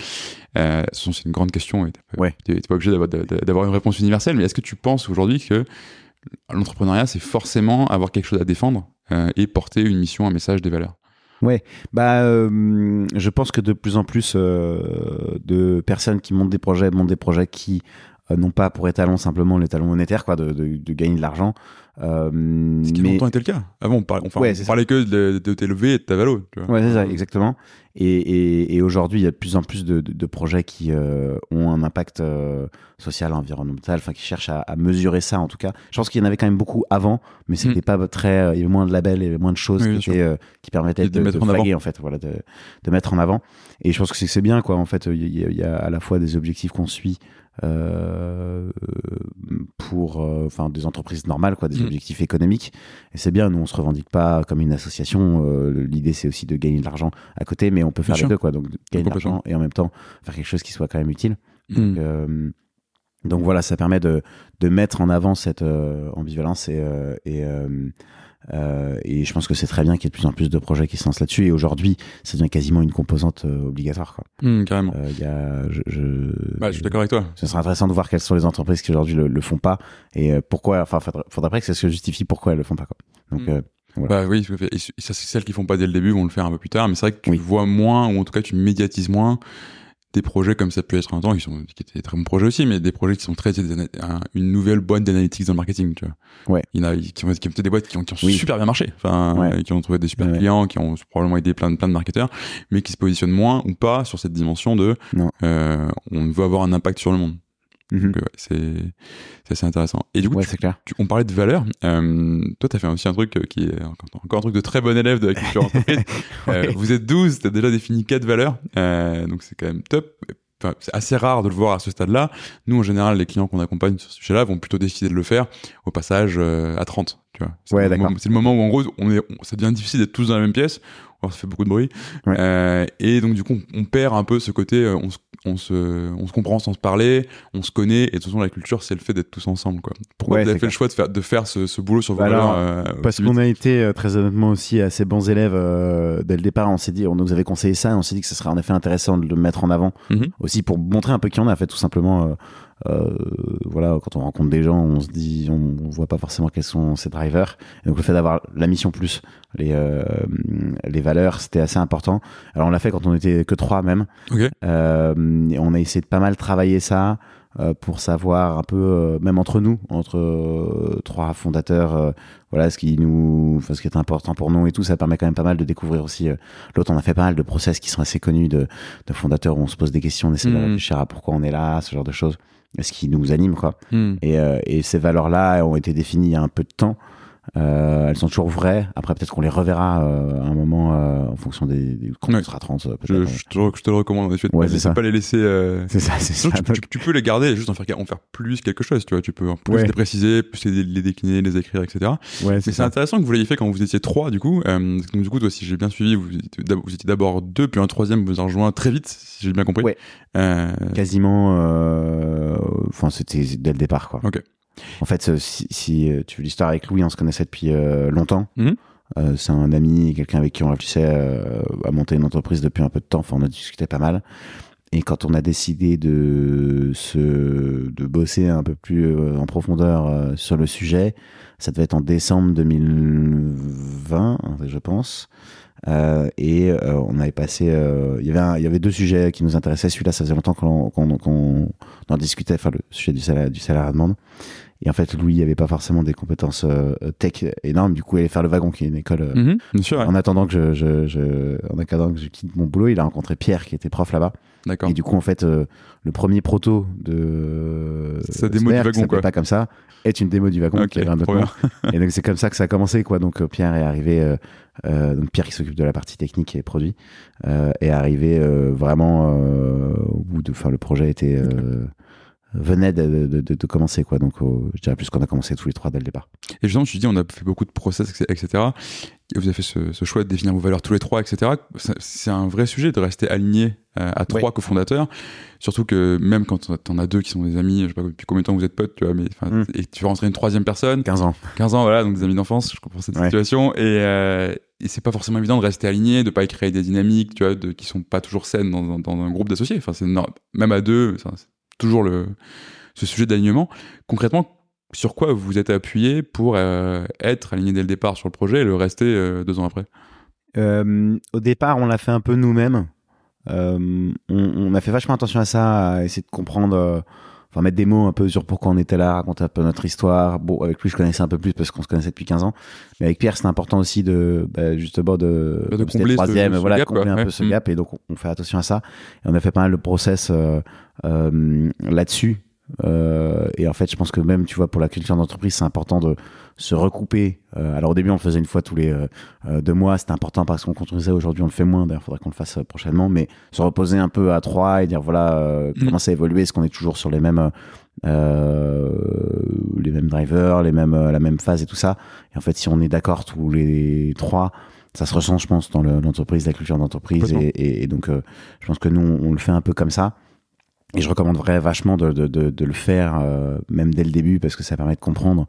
[SPEAKER 2] Euh, c'est une grande question et tu n'es pas obligé d'avoir une réponse universelle, mais est-ce que tu penses aujourd'hui que l'entrepreneuriat, c'est forcément avoir quelque chose à défendre euh, et porter une mission, un message, des valeurs
[SPEAKER 1] Ouais, bah, euh, je pense que de plus en plus de personnes qui montent des projets montent des projets qui n'ont pas pour étalon simplement l'étalon monétaire, quoi, de, gagner de l'argent.
[SPEAKER 2] Euh, Ce qui mais... longtemps été le cas. Avant, on parlait, enfin, on parlait que de, de t'élever et de ta valo.
[SPEAKER 1] Tu vois. Ouais, c'est ça, exactement. Et, et, et aujourd'hui, il y a de plus en plus de, de, de projets qui euh, ont un impact euh, social, environnemental, enfin, qui cherchent à, à, mesurer ça, en tout cas. Je pense qu'il y en avait quand même beaucoup avant, mais c'était mm. pas très. Euh, il y avait moins de labels, il y avait moins de choses qui, étaient, euh, qui permettaient de, mettre en avant. en fait, voilà, de, mettre en avant. Et je pense que c'est bien, quoi. En fait, il y, il y a à la fois des objectifs qu'on suit euh, pour euh, enfin des entreprises normales quoi des mm. objectifs économiques. Et c'est bien nous on se revendique pas comme une association euh, l'idée c'est aussi de gagner de l'argent à côté mais on peut faire les deux quoi. Donc gagner de l'argent et en même temps faire quelque chose qui soit quand même utile. Mm. donc, donc, voilà ça permet de, de mettre en avant cette ambivalence et, et euh, et je pense que c'est très bien qu'il y ait de plus en plus de projets qui se lancent là-dessus. Et aujourd'hui, ça devient quasiment une composante euh, obligatoire. Quoi.
[SPEAKER 2] Mmh, carrément.
[SPEAKER 1] Euh, y a, je, je,
[SPEAKER 2] bah, je suis d'accord avec toi.
[SPEAKER 1] Ce serait intéressant de voir quelles sont les entreprises qui aujourd'hui le, le font pas et euh, pourquoi. Enfin, faudrait, faudrait que ça se justifie pourquoi elles le font pas. Quoi. Donc mmh.
[SPEAKER 2] Voilà. Bah oui, et ça c'est celles qui font pas dès le début vont le faire un peu plus tard, mais c'est vrai que tu vois moins ou en tout cas tu médiatises moins des projets comme ça peut être un temps, qui sont qui étaient des très bons projets aussi, mais des projets qui sont très une nouvelle boîte d'analytics dans le marketing, tu vois.
[SPEAKER 1] Ouais.
[SPEAKER 2] Il y en a qui ont, qui ont des boîtes qui ont, qui ont super bien marché, enfin, qui ont trouvé des super clients, qui ont probablement aidé plein de plein de marketeurs, mais qui se positionnent moins ou pas sur cette dimension de, euh, on veut avoir un impact sur le monde.
[SPEAKER 1] Mhm.
[SPEAKER 2] Euh, ouais, c'est assez intéressant. Et du coup,
[SPEAKER 1] Ouais,
[SPEAKER 2] tu-
[SPEAKER 1] c'est clair.
[SPEAKER 2] tu- on parlait de valeurs. Euh, toi, tu as fait aussi un truc euh, qui est encore, un truc de très bon élève de la culture entreprise. [laughs] Euh,
[SPEAKER 1] Ouais.
[SPEAKER 2] vous êtes 12, tu as déjà défini quatre valeurs. Euh, donc, c'est quand même top. Enfin, c'est assez rare de le voir à ce stade-là. Nous, en général, les clients qu'on accompagne sur ce sujet-là vont plutôt décider de le faire au passage euh, à 30. Tu vois. C'est
[SPEAKER 1] Ouais,
[SPEAKER 2] le moment- C'est le moment où, en gros, on est, on- ça devient difficile d'être tous dans la même pièce. Alors, ça fait beaucoup de bruit.
[SPEAKER 1] Ouais.
[SPEAKER 2] Euh, et donc, du coup, on, on perd un peu ce côté, euh, on, se, on, se, on se comprend sans se parler, on se connaît. Et de toute façon, la culture, c'est le fait d'être tous ensemble. Quoi. Pourquoi
[SPEAKER 1] Ouais,
[SPEAKER 2] vous avez fait le choix de faire, de faire ce, ce boulot sur vos
[SPEAKER 1] Bah
[SPEAKER 2] valeurs euh,
[SPEAKER 1] Parce qu'on a été très honnêtement aussi assez bons élèves euh, dès le départ. On s'est dit, on nous avait conseillé ça, et on s'est dit que ce serait en effet intéressant de le mettre en avant
[SPEAKER 2] Mhm.
[SPEAKER 1] aussi pour montrer un peu qui on a. Fait, tout simplement, euh, voilà, quand on rencontre des gens, on se dit, on, on voit pas forcément quels sont ces drivers. Et donc le fait d'avoir la mission plus les euh, les valeurs, c'était assez important. Alors on l'a fait quand on était que trois même.
[SPEAKER 2] Ok.
[SPEAKER 1] Euh, et on a essayé de pas mal travailler ça euh, pour savoir un peu, euh, même entre nous, entre trois fondateurs, euh, voilà ce qui nous, enfin, ce qui est important pour nous et tout. Ça permet quand même pas mal de découvrir aussi. euh, L'autre, on a fait pas mal de process qui sont assez connus de, de fondateurs où on se pose des questions, on essaie de
[SPEAKER 2] Mhm.
[SPEAKER 1] réfléchir à pourquoi on est là, ce genre de choses, ce qui nous anime quoi.
[SPEAKER 2] Hmm.
[SPEAKER 1] Et, euh, et ces valeurs-là ont été définies il y a un peu de temps. Euh, elles sont toujours vraies. Après, peut-être qu'on les reverra euh, à un moment euh, en fonction des, des quand
[SPEAKER 2] Ouais.
[SPEAKER 1] on sera 30. euh,
[SPEAKER 2] Je, te, le- je te le recommande en effet.
[SPEAKER 1] Ouais,
[SPEAKER 2] pas-
[SPEAKER 1] c'est
[SPEAKER 2] les laisser.
[SPEAKER 1] C'est ça, c'est ça.
[SPEAKER 2] tu, tu- tu peux les garder et juste en faire, en faire plus quelque chose, tu vois. Tu peux en plus
[SPEAKER 1] Ouais.
[SPEAKER 2] les préciser, plus les, les décliner, les écrire, etc. Mais
[SPEAKER 1] c'est
[SPEAKER 2] intéressant que vous l'ayez fait quand vous étiez trois, du coup. Donc, du coup, toi, si j'ai bien suivi, vous étiez d'ab- vous étiez d'abord deux, puis un troisième vous a rejoint très vite, si j'ai bien compris.
[SPEAKER 1] Quasiment. Enfin, c'était dès le départ, quoi.
[SPEAKER 2] Ok.
[SPEAKER 1] En fait, euh, si, si euh, tu veux l'histoire avec Louis, on se connaissait depuis euh, longtemps.
[SPEAKER 2] Mhm.
[SPEAKER 1] Euh, c'est un ami, quelqu'un avec qui on réfléchissait euh, à monter une entreprise depuis un peu de temps. Enfin, on a discuté pas mal. Et quand on a décidé de se, de bosser un peu plus en profondeur euh, sur le sujet, ça devait être en décembre 2020, je pense. Euh, et euh, on avait passé, euh, il y avait un- il y avait deux sujets qui nous intéressaient. Celui-là, ça faisait longtemps qu'on qu'on qu'on en discutait, enfin le sujet du salaire, du salaire à demande. Et en fait, Louis avait pas forcément des compétences euh, tech énormes. Du coup, il allait faire le wagon, qui est une école. euh,
[SPEAKER 2] mhm, bien sûr, ouais.
[SPEAKER 1] En attendant que je, je, je, en attendant que je quitte mon boulot, il a rencontré Pierre, qui était prof là-bas.
[SPEAKER 2] d'accord.
[SPEAKER 1] Et du coup, en fait, euh, le premier proto de
[SPEAKER 2] la démo du
[SPEAKER 1] Sper,
[SPEAKER 2] wagon, quoi.
[SPEAKER 1] pas comme ça, est une démo du wagon
[SPEAKER 2] Ok,
[SPEAKER 1] qui avait un autre
[SPEAKER 2] trop
[SPEAKER 1] nom.
[SPEAKER 2] bien.
[SPEAKER 1] Et donc c'est comme ça que ça a commencé, quoi. Donc Pierre est arrivé, donc Pierre qui s'occupe de la partie technique et produit, euh, est arrivé euh, vraiment euh, au bout de, enfin le projet était euh, venait de, de, de, de commencer, quoi. Donc je dirais plus qu'on a commencé tous les trois dès le départ.
[SPEAKER 2] Et justement, tu dis, on a fait beaucoup de process, etc. Et vous avez fait ce, ce choix de définir vos valeurs tous les trois, etc. C'est- un vrai sujet de rester aligné euh, à trois
[SPEAKER 1] Ouais.
[SPEAKER 2] cofondateurs. Surtout que même quand t'en as deux qui sont des amis, je sais pas depuis combien de temps vous êtes potes, tu vois, mais enfin,
[SPEAKER 1] Mm.
[SPEAKER 2] et tu vas rentrer une troisième personne,
[SPEAKER 1] 15 ans.
[SPEAKER 2] 15 ans, voilà, donc des amis d'enfance, je comprends cette
[SPEAKER 1] Ouais.
[SPEAKER 2] situation. Et, euh, et c'est pas forcément évident de rester aligné, de pas créer des dynamiques, tu vois, de, qui sont pas toujours saines dans, dans, dans un groupe d'associés. Enfin, c'est même à deux, toujours le, ce sujet d'alignement. Concrètement, sur quoi vous vous êtes appuyé pour euh, être aligné dès le départ sur le projet et le rester euh, deux ans après?
[SPEAKER 1] Euh, au départ, on l'a fait un peu nous-mêmes. On, on a fait vachement attention à ça, à essayer de comprendre, enfin mettre des mots un peu sur pourquoi on était là, raconter un peu notre histoire. Bon, avec lui, je connaissais un peu plus parce qu'on se connaissait depuis 15 ans. Mais avec Pierre, c'était important aussi de, bah, justement, de,
[SPEAKER 2] Bah, de combler ce-
[SPEAKER 1] troisième,
[SPEAKER 2] ce
[SPEAKER 1] voilà,
[SPEAKER 2] gap,
[SPEAKER 1] combler un
[SPEAKER 2] Ouais.
[SPEAKER 1] peu ce gap. Et donc, on, on fait attention à ça. Et on a fait pas mal de process là-dessus. Euh, et en fait, je pense que même, tu vois, pour la culture d'entreprise, c'est important de se recouper. Euh, alors au début, on le faisait une fois tous les euh, euh, deux mois. C'était important parce qu'on construisait. Aujourd'hui, on le fait moins. D'ailleurs, il faudrait qu'on le fasse euh, prochainement. Mais se reposer un peu à trois et dire voilà euh,
[SPEAKER 2] Mm.
[SPEAKER 1] comment ça a évolué. Est-ce qu'on est toujours sur les mêmes euh, les mêmes drivers, les mêmes euh, la même phase et tout ça? Et en fait, si on est d'accord tous les trois, ça se ressent, je pense, dans le- l'entreprise, la culture d'entreprise. Et, et- et donc, euh, je pense que nous, on, on le fait un peu comme ça. Et je recommanderais vachement de, le faire, euh, même dès le début, parce que ça permet de comprendre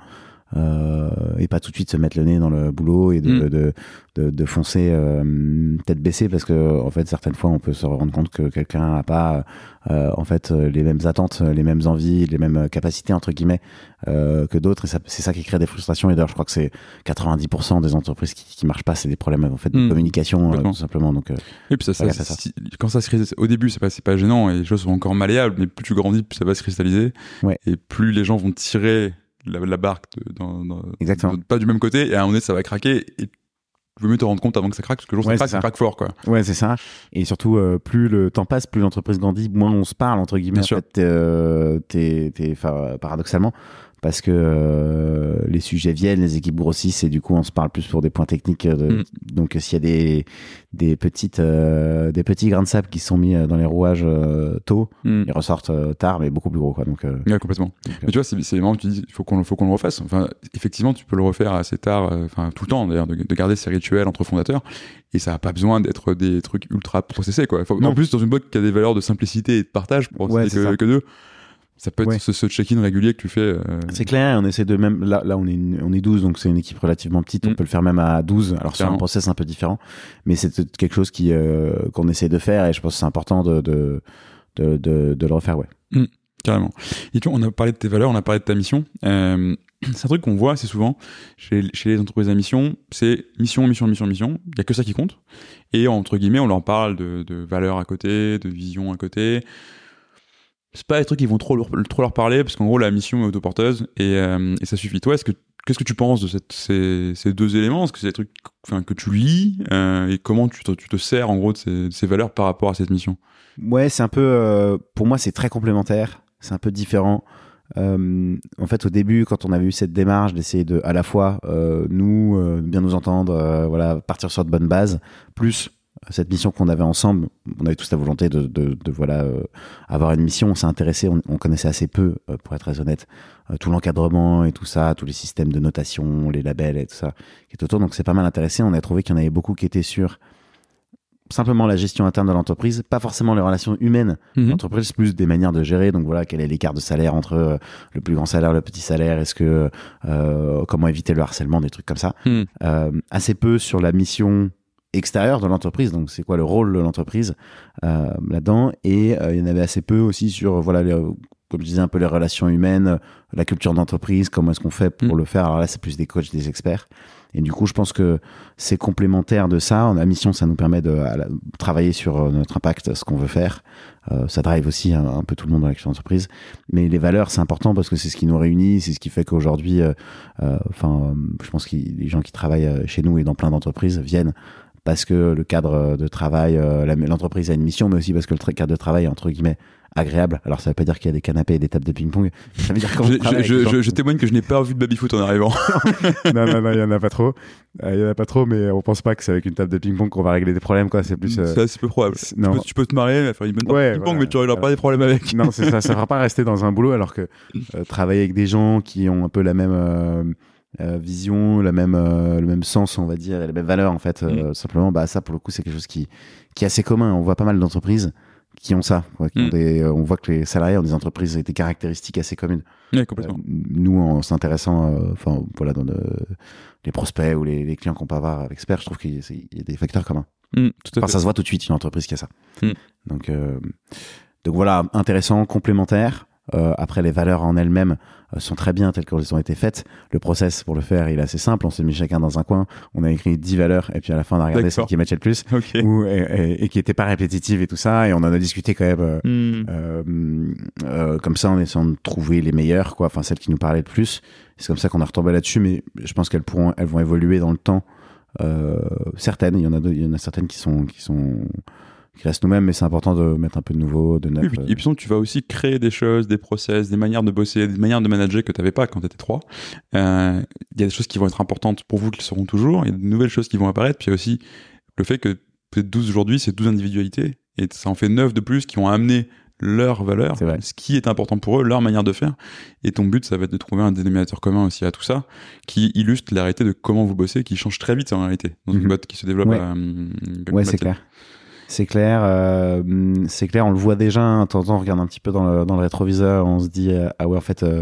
[SPEAKER 1] et pas tout de suite se mettre le nez dans le boulot et de,
[SPEAKER 2] Mm.
[SPEAKER 1] de, de, de foncer euh, tête baissée, parce que en fait, certaines fois, on peut se rendre compte que quelqu'un n'a pas euh, en fait euh, les mêmes attentes, les mêmes envies, les mêmes capacités entre guillemets euh, que d'autres. Et c'est ça qui crée des frustrations. Et d'ailleurs, je crois que c'est 90% des entreprises qui, qui marchent pas, c'est des problèmes en fait de
[SPEAKER 2] Mm.
[SPEAKER 1] communication, euh, tout simplement. Donc, euh,
[SPEAKER 2] Et puis ça, ça,
[SPEAKER 1] ça.
[SPEAKER 2] si- quand ça se cristallise, au début, c'est pas, c'est pas gênant et les choses sont encore malléables, mais plus tu grandis, plus ça va se cristalliser.
[SPEAKER 1] Ouais.
[SPEAKER 2] Et plus les gens vont tirer la, la barque de- dans, dans-
[SPEAKER 1] Exactement.
[SPEAKER 2] de- pas du même côté, et à un moment donné, ça va craquer. Et tu veux mieux te rendre compte avant que ça craque, parce que le jour
[SPEAKER 1] Ouais,
[SPEAKER 2] ça craque, ça
[SPEAKER 1] ça.
[SPEAKER 2] craque fort, quoi.
[SPEAKER 1] Ouais, c'est ça. Et surtout, euh, plus le temps passe, plus l'entreprise grandit, moins on se parle, entre guillemets,
[SPEAKER 2] Bien
[SPEAKER 1] en
[SPEAKER 2] sûr.
[SPEAKER 1] fait, euh, t'es- t'es- paradoxalement. Parce que euh, les sujets viennent, les équipes grossissent et du coup on se parle plus pour des points techniques. euh, de-
[SPEAKER 2] Mm.
[SPEAKER 1] Donc s'il y a des, des, petites, euh, des petits grains de sable qui sont mis euh, dans les rouages euh, tôt,
[SPEAKER 2] Mm.
[SPEAKER 1] ils ressortent euh, tard mais beaucoup plus gros. Quoi. Donc, euh,
[SPEAKER 2] Ouais, complètement. Mais tu vois, c'est marrant que tu dis, il faut qu'on faut qu'on le refasse. Enfin, effectivement, tu peux le refaire assez tard, enfin tout le temps d'ailleurs, de, de garder ces rituels entre fondateurs. Et ça n'a pas besoin d'être des trucs ultra processés, quoi. Faut-
[SPEAKER 1] Non.
[SPEAKER 2] en plus, dans une boîte qui a des valeurs de simplicité et de partage, pour
[SPEAKER 1] Ouais,
[SPEAKER 2] que, que deux, ça peut être
[SPEAKER 1] Ouais.
[SPEAKER 2] ce, ce check-in régulier que tu fais. euh,
[SPEAKER 1] C'est clair, on essaie de même. Là, là on, est une- on est 12, donc c'est une équipe relativement petite. On
[SPEAKER 2] Mm.
[SPEAKER 1] peut le faire même à 12. Alors, c'est un process un peu différent, mais c'est quelque chose qui euh, qu'on essaie de faire, et je pense que c'est important de, de, de, de, de le refaire, ouais.
[SPEAKER 2] Carrément. Et tu vois, on a parlé de tes valeurs, on a parlé de ta mission. Euh, [clears throat] c'est un truc qu'on voit assez souvent chez, chez les entreprises à mission. C'est mission, mission, mission, mission. Il y a que ça qui compte. Et entre guillemets, on leur parle de, de valeurs à côté, de vision à côté. C'est pas des trucs qui vont trop leur, parler parce qu'en gros, la mission est autoporteuse et, euh, ça suffit. Toi, est-ce que Qu'est-ce que tu penses de ces, deux éléments? Est-ce que c'est des trucs que tu lis euh, et comment tu te, sers en gros de ces, valeurs par rapport à cette mission?
[SPEAKER 1] Ouais, c'est un peu. euh, pour moi, c'est très complémentaire. C'est un peu différent. En fait, au début, quand on avait eu cette démarche d'essayer de, à la fois, nous, bien nous entendre, voilà, partir sur de bonnes bases, plus cette mission qu'on avait ensemble, on avait tous la volonté de, de, de, voilà, euh, avoir une mission. On s'est intéressé, on, on connaissait assez peu, euh, pour être très honnête, euh, tout l'encadrement et tout ça, tous les systèmes de notation, les labels et tout ça qui est autour. Donc, c'est pas mal intéressé. On a trouvé qu'il y en avait beaucoup qui étaient sur simplement la gestion interne de l'entreprise, pas forcément les relations humaines
[SPEAKER 2] Mhm.
[SPEAKER 1] l'entreprise, plus des manières de gérer. Donc voilà, quel est l'écart de salaire entre euh, le plus grand salaire, le petit salaire? Est-ce que euh, comment éviter le harcèlement, des trucs comme ça.
[SPEAKER 2] Mhm.
[SPEAKER 1] Euh, assez peu sur la mission extérieure de l'entreprise. Donc c'est quoi le rôle de l'entreprise euh, là-dedans? Et euh, il y en avait assez peu aussi sur voilà les, comme je disais un peu les relations humaines, la culture d'entreprise, comment est-ce qu'on fait pour
[SPEAKER 2] Mhm.
[SPEAKER 1] le faire. Alors là, c'est plus des coachs, des experts. Et du coup, je pense que c'est complémentaire de ça. La mission, ça nous permet de la- travailler sur euh, notre impact, ce qu'on veut faire. Euh, ça drive aussi un, un peu tout le monde dans l'action d'entreprise. Mais les valeurs, c'est important parce que c'est ce qui nous réunit, c'est ce qui fait qu'aujourd'hui, euh, euh, enfin, euh, je pense que les gens qui travaillent euh, chez nous et dans plein d'entreprises viennent parce que le cadre de travail, euh, l'entreprise a une mission, mais aussi parce que le cadre de travail est entre guillemets agréable. Alors ça veut pas dire qu'il y a des canapés et des tables de ping-pong. [laughs] Ça veut dire qu'on
[SPEAKER 2] Je,
[SPEAKER 1] travaille avec
[SPEAKER 2] je-
[SPEAKER 1] des gens-
[SPEAKER 2] je- je témoigne que je n'ai pas vu de baby-foot en arrivant. [laughs]
[SPEAKER 1] non, non, non, il y en a pas trop. Euh, Il y en a pas trop, mais on pense pas que c'est avec une table de ping-pong qu'on va régler des problèmes, quoi. C'est plus. euh,
[SPEAKER 2] C'est assez peu probable.
[SPEAKER 1] c'est-
[SPEAKER 2] Tu
[SPEAKER 1] non.
[SPEAKER 2] peux, tu peux te marier, faire une bonne
[SPEAKER 1] Ouais,
[SPEAKER 2] de ping-pong,
[SPEAKER 1] voilà.
[SPEAKER 2] mais tu n'auras pas des problèmes avec.
[SPEAKER 1] non, c'est ça. Ça fera pas rester dans un boulot, alors que euh, travailler avec des gens qui ont un peu la même euh, vision, la même, euh, le même sens, on va dire, et les mêmes valeurs, en fait. euh, Simplement, bah ça, pour le coup, c'est quelque chose qui, qui est assez commun. On voit pas mal d'entreprises qui ont ça. quoi, qui ont
[SPEAKER 2] Mm.
[SPEAKER 1] des, euh, on voit que les salariés ont des entreprises avec des caractéristiques assez communes. Euh, nous, en s'intéressant, enfin, voilà, dans le- les prospects ou les, les clients qu'on peut avoir avec Expert, je trouve qu'il y, a- il y a des facteurs communs.
[SPEAKER 2] Mm, tout à
[SPEAKER 1] Enfin,
[SPEAKER 2] fait.
[SPEAKER 1] ça se voit tout de suite, une entreprise qui a ça.
[SPEAKER 2] Mm.
[SPEAKER 1] Donc, donc voilà, intéressant, complémentaire. Après, les valeurs en elles-mêmes sont très bien telles qu'elles ont été faites. Le process pour le faire, il est assez simple. On s'est mis chacun dans un coin. On a écrit 10 valeurs et puis à la fin, on a regardé celle qui matchait le plus [laughs] ou, et, et- et qui n'était pas répétitive et tout ça. Et on en a discuté quand même. euh,
[SPEAKER 2] Mm.
[SPEAKER 1] euh, euh, comme ça en essayant de trouver les meilleures quoi enfin celles qui nous parlaient le plus c'est comme ça qu'on a retombé là-dessus mais je pense qu'elles pourront elles vont évoluer dans le temps euh, certaines il y en a deux- il y en a certaines qui sont qui sont qui restent nous-mêmes mais c'est important de mettre un peu de nouveau de neuf
[SPEAKER 2] Oui,
[SPEAKER 1] euh.
[SPEAKER 2] et puis tu vas aussi créer des choses, des process, des manières de bosser, des manières de manager que tu n'avais pas quand tu étais trois. Euh, Il y a des choses qui vont être importantes pour vous, qui le seront toujours. Il y a de nouvelles choses qui vont apparaître. Puis il y a aussi le fait que êtes 12 aujourd'hui, c'est 12 individualités. Et ça en fait 9 de plus qui vont amener leurs valeurs,
[SPEAKER 1] C'est vrai.
[SPEAKER 2] ce qui est important pour eux, leur manière de faire. Et ton but, ça va être de trouver un dénominateur commun aussi à tout ça, qui illustre la réalité de comment vous bossez, qui change très vite en réalité, dans une
[SPEAKER 1] Mhm.
[SPEAKER 2] boîte qui se développe
[SPEAKER 1] Ouais.
[SPEAKER 2] à, comme
[SPEAKER 1] ouais c'est clair c'est clair euh, c'est clair on le voit déjà hein, de temps en temps on regarde un petit peu dans le, dans le rétroviseur on se dit euh, ah ouais en fait euh,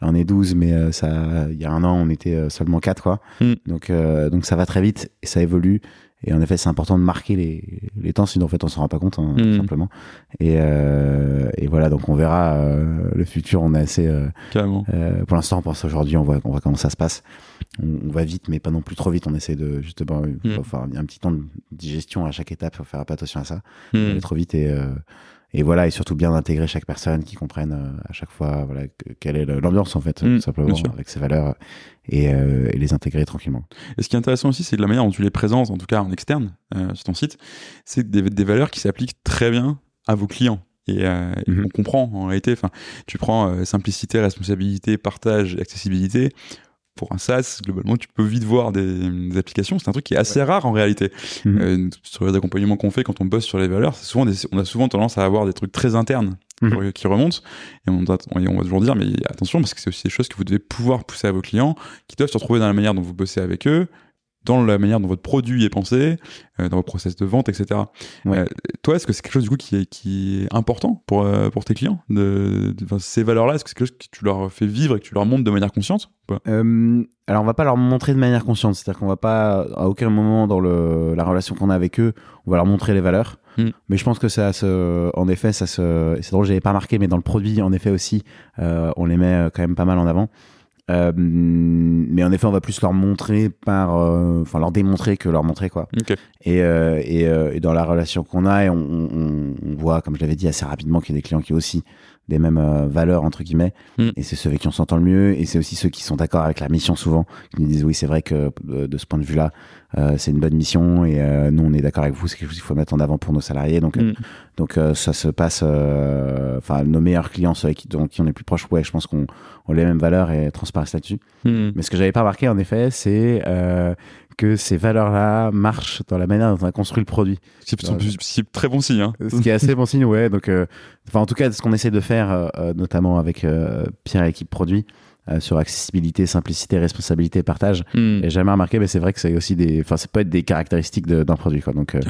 [SPEAKER 1] là on est 12 mais euh, ça il y a un an on était euh, seulement 4 quoi
[SPEAKER 2] Mm.
[SPEAKER 1] donc euh, donc ça va très vite et ça évolue et en effet c'est important de marquer les, les temps sinon en fait on s'en rend pas compte hein, tout
[SPEAKER 2] Mm.
[SPEAKER 1] simplement et, euh, et voilà donc on verra euh, le futur on est assez euh, euh, pour l'instant, on pense aujourd'hui, on voit, on voit comment ça se passe. On, on va vite, mais pas non plus trop vite. On essaie de justement,
[SPEAKER 2] Mm.
[SPEAKER 1] a un petit temps de digestion à chaque étape. Faut faire peu attention à ça.
[SPEAKER 2] Hmm.
[SPEAKER 1] Aller trop vite et, euh, et voilà, et surtout bien intégrer chaque personne, qui comprenne euh, à chaque fois voilà quelle est l'ambiance en fait,
[SPEAKER 2] Mm,
[SPEAKER 1] tout simplement avec ses valeurs et, euh, et les intégrer tranquillement.
[SPEAKER 2] Et ce qui est intéressant aussi, c'est de la manière dont tu les présentes, en tout cas en externe, euh, sur ton site, c'est des, des valeurs qui s'appliquent très bien à vos clients. Et, euh,
[SPEAKER 1] Mhm.
[SPEAKER 2] on comprend en réalité, enfin, tu prends euh, simplicité, responsabilité, partage, accessibilité. Pour un SaaS, globalement, tu peux vite voir des, des applications. C'est un truc qui est assez rare en réalité.
[SPEAKER 1] Mhm.
[SPEAKER 2] Euh, sur les accompagnements qu'on fait quand on bosse sur les valeurs, c'est souvent des- on a souvent tendance à avoir des trucs très internes
[SPEAKER 1] Mhm.
[SPEAKER 2] qui remontent. Et on, et on va toujours dire, mais attention, parce que c'est aussi des choses que vous devez pouvoir pousser à vos clients, qui doivent se retrouver dans la manière dont vous bossez avec eux, dans la manière dont votre produit est pensé, euh, dans vos process de vente, etc.
[SPEAKER 1] Ouais.
[SPEAKER 2] Euh, toi, est-ce que c'est quelque chose du coup qui est, qui est important pour, euh, pour tes clients de, de- enfin, Ces valeurs-là, est-ce que c'est quelque chose que tu leur fais vivre et que tu leur montres de manière consciente
[SPEAKER 1] alors on va pas leur montrer de manière consciente, c'est-à-dire qu'on va pas à aucun moment dans le, la relation qu'on a avec eux, on va leur montrer les valeurs.
[SPEAKER 2] Mm.
[SPEAKER 1] Mais je pense que ça se, en effet, ça se, c'est drôle, j'avais pas marqué, mais dans le produit, en effet aussi, euh, on les met quand même pas mal en avant. Euh, mais en effet, on va plus leur montrer par, euh, enfin leur démontrer que leur montrer quoi.
[SPEAKER 2] Ok.
[SPEAKER 1] Et, euh, et, euh, et dans la relation qu'on a, et on, on, on voit, comme je l'avais dit assez rapidement, qu'il y a des clients qui aussi des mêmes euh, valeurs entre guillemets.
[SPEAKER 2] Mm.
[SPEAKER 1] Et c'est ceux avec qui on s'entend le mieux, et c'est aussi ceux qui sont d'accord avec la mission souvent, qui nous disent oui, c'est vrai que euh, de ce point de vue-là, euh, c'est une bonne mission, et euh, nous on est d'accord avec vous, c'est quelque chose qu'il faut mettre en avant pour nos salariés. Donc, euh,
[SPEAKER 2] Mm.
[SPEAKER 1] donc euh, ça se passe, euh, enfin nos meilleurs clients, ceux avec qui, dont qui on est plus proche, ouais, je pense qu'on on a les mêmes valeurs et transparence là-dessus.
[SPEAKER 2] Hmm.
[SPEAKER 1] Mais ce que j'avais pas remarqué, en effet, c'est euh, que ces valeurs-là marchent dans la manière dont on a construit le produit.
[SPEAKER 2] C'est c'est très bon signe. Hein.
[SPEAKER 1] Ce qui est assez bon signe, ouais. Donc, euh, enfin, en tout cas, ce qu'on essaie de faire, euh, euh, notamment avec euh, Pierre et l'équipe produit, euh, sur accessibilité, simplicité, responsabilité, partage.
[SPEAKER 2] Hmm.
[SPEAKER 1] Et j'ai jamais remarqué, mais c'est vrai que c'est aussi des, enfin, c'est peut être des caractéristiques d'un produit, quoi. Donc, euh,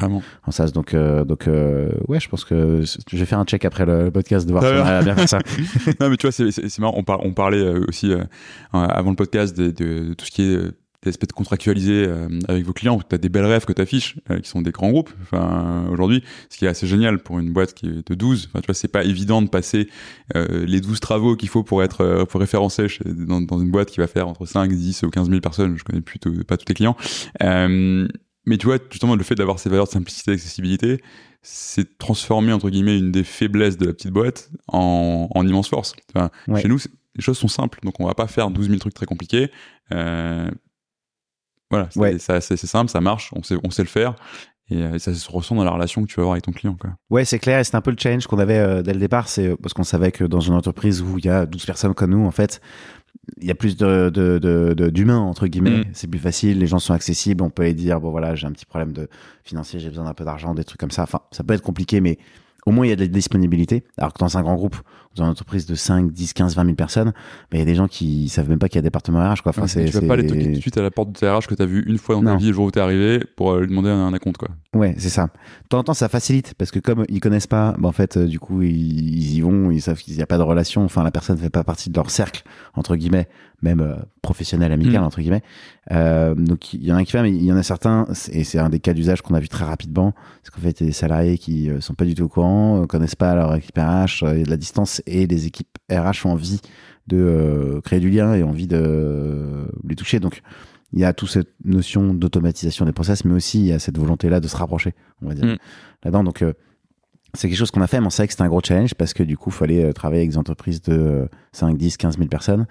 [SPEAKER 1] en SaaS, donc, euh, donc, euh, ouais, je pense que je vais faire un check après le podcast de voir si on a bien fait ça. [laughs]
[SPEAKER 2] non, mais tu vois, c'est marrant. On, par- on parlait euh, aussi euh, avant le podcast de, de- de tout ce qui est euh, aspects de contractualisé euh, avec vos clients. Tu as des belles rêves que tu affiches, qui sont des grands groupes. Enfin, aujourd'hui, ce qui est assez génial pour une boîte qui est de 12. Enfin, tu vois, c'est pas évident de passer euh, les 12 travaux qu'il faut pour être euh, pour référencer dans, dans une boîte qui va faire entre 5, 10 ou 15 000 personnes. Je connais plus tout- pas tous les clients. Euh, mais tu vois, justement, le fait d'avoir ces valeurs de simplicité et d'accessibilité, c'est transformer, entre guillemets, une des faiblesses de la petite boîte en, en immense force. Enfin,
[SPEAKER 1] Ouais.
[SPEAKER 2] Chez nous, les choses sont simples, donc on va pas faire 12 000 trucs très compliqués. Euh, voilà, c'est
[SPEAKER 1] Ouais.
[SPEAKER 2] simple, ça marche, on sait, on sait le faire, et, euh, ça se ressent dans la relation que tu vas avoir avec ton client. Quoi.
[SPEAKER 1] Ouais, c'est clair, et c'est un peu le challenge qu'on avait euh, dès le départ, c'est euh, parce qu'on savait que dans une entreprise où il y a 12 personnes comme nous, en fait, il y a plus de, de, de, d'humains, entre guillemets.
[SPEAKER 2] Mm.
[SPEAKER 1] C'est plus facile, les gens sont accessibles, on peut les dire, bon voilà, j'ai un petit problème de financier, j'ai besoin d'un peu d'argent, des trucs comme ça. Enfin, ça peut être compliqué, mais au moins il y a de la disponibilité. Alors que dans un grand groupe, dans une entreprise de 5, 10, 15, 20 000 personnes, il y a des gens qui savent même pas qu'il y a un département RH, quoi. Enfin, c'est,
[SPEAKER 2] tu vas pas aller toquer tout de suite à la porte de TRH que tu as vu une fois dans ta
[SPEAKER 1] Non.
[SPEAKER 2] vie le jour où tu es arrivé pour euh, lui demander un, un compte. Quoi.
[SPEAKER 1] Ouais, c'est ça. De temps en temps, ça facilite parce que comme ils connaissent pas, bah, en fait, euh, du coup, ils, ils y vont, ils savent qu'il n'y a pas de relation. Enfin, la personne ne fait pas partie de leur cercle entre guillemets, même euh, professionnel, amical
[SPEAKER 2] Mm.
[SPEAKER 1] entre guillemets. Euh, donc, il y en a qui fait, mais il y en a certains, et c'est un des cas d'usage qu'on a vu très rapidement, c'est qu'en fait, il y a des salariés qui euh, sont pas du tout au courant, euh, connaissent pas leur équipe RH, il y a de la distance et les équipes RH ont envie de euh, créer du lien et envie de euh, les toucher. Donc, il y a toute cette notion d'automatisation des process, mais aussi il y a cette volonté-là de se rapprocher, on va dire,
[SPEAKER 2] Mm.
[SPEAKER 1] là-dedans. Donc, euh, c'est quelque chose qu'on a fait, mais on savait que c'était un gros challenge parce que du coup, il fallait travailler avec des entreprises de euh, 5, 10, 15 000 personnes.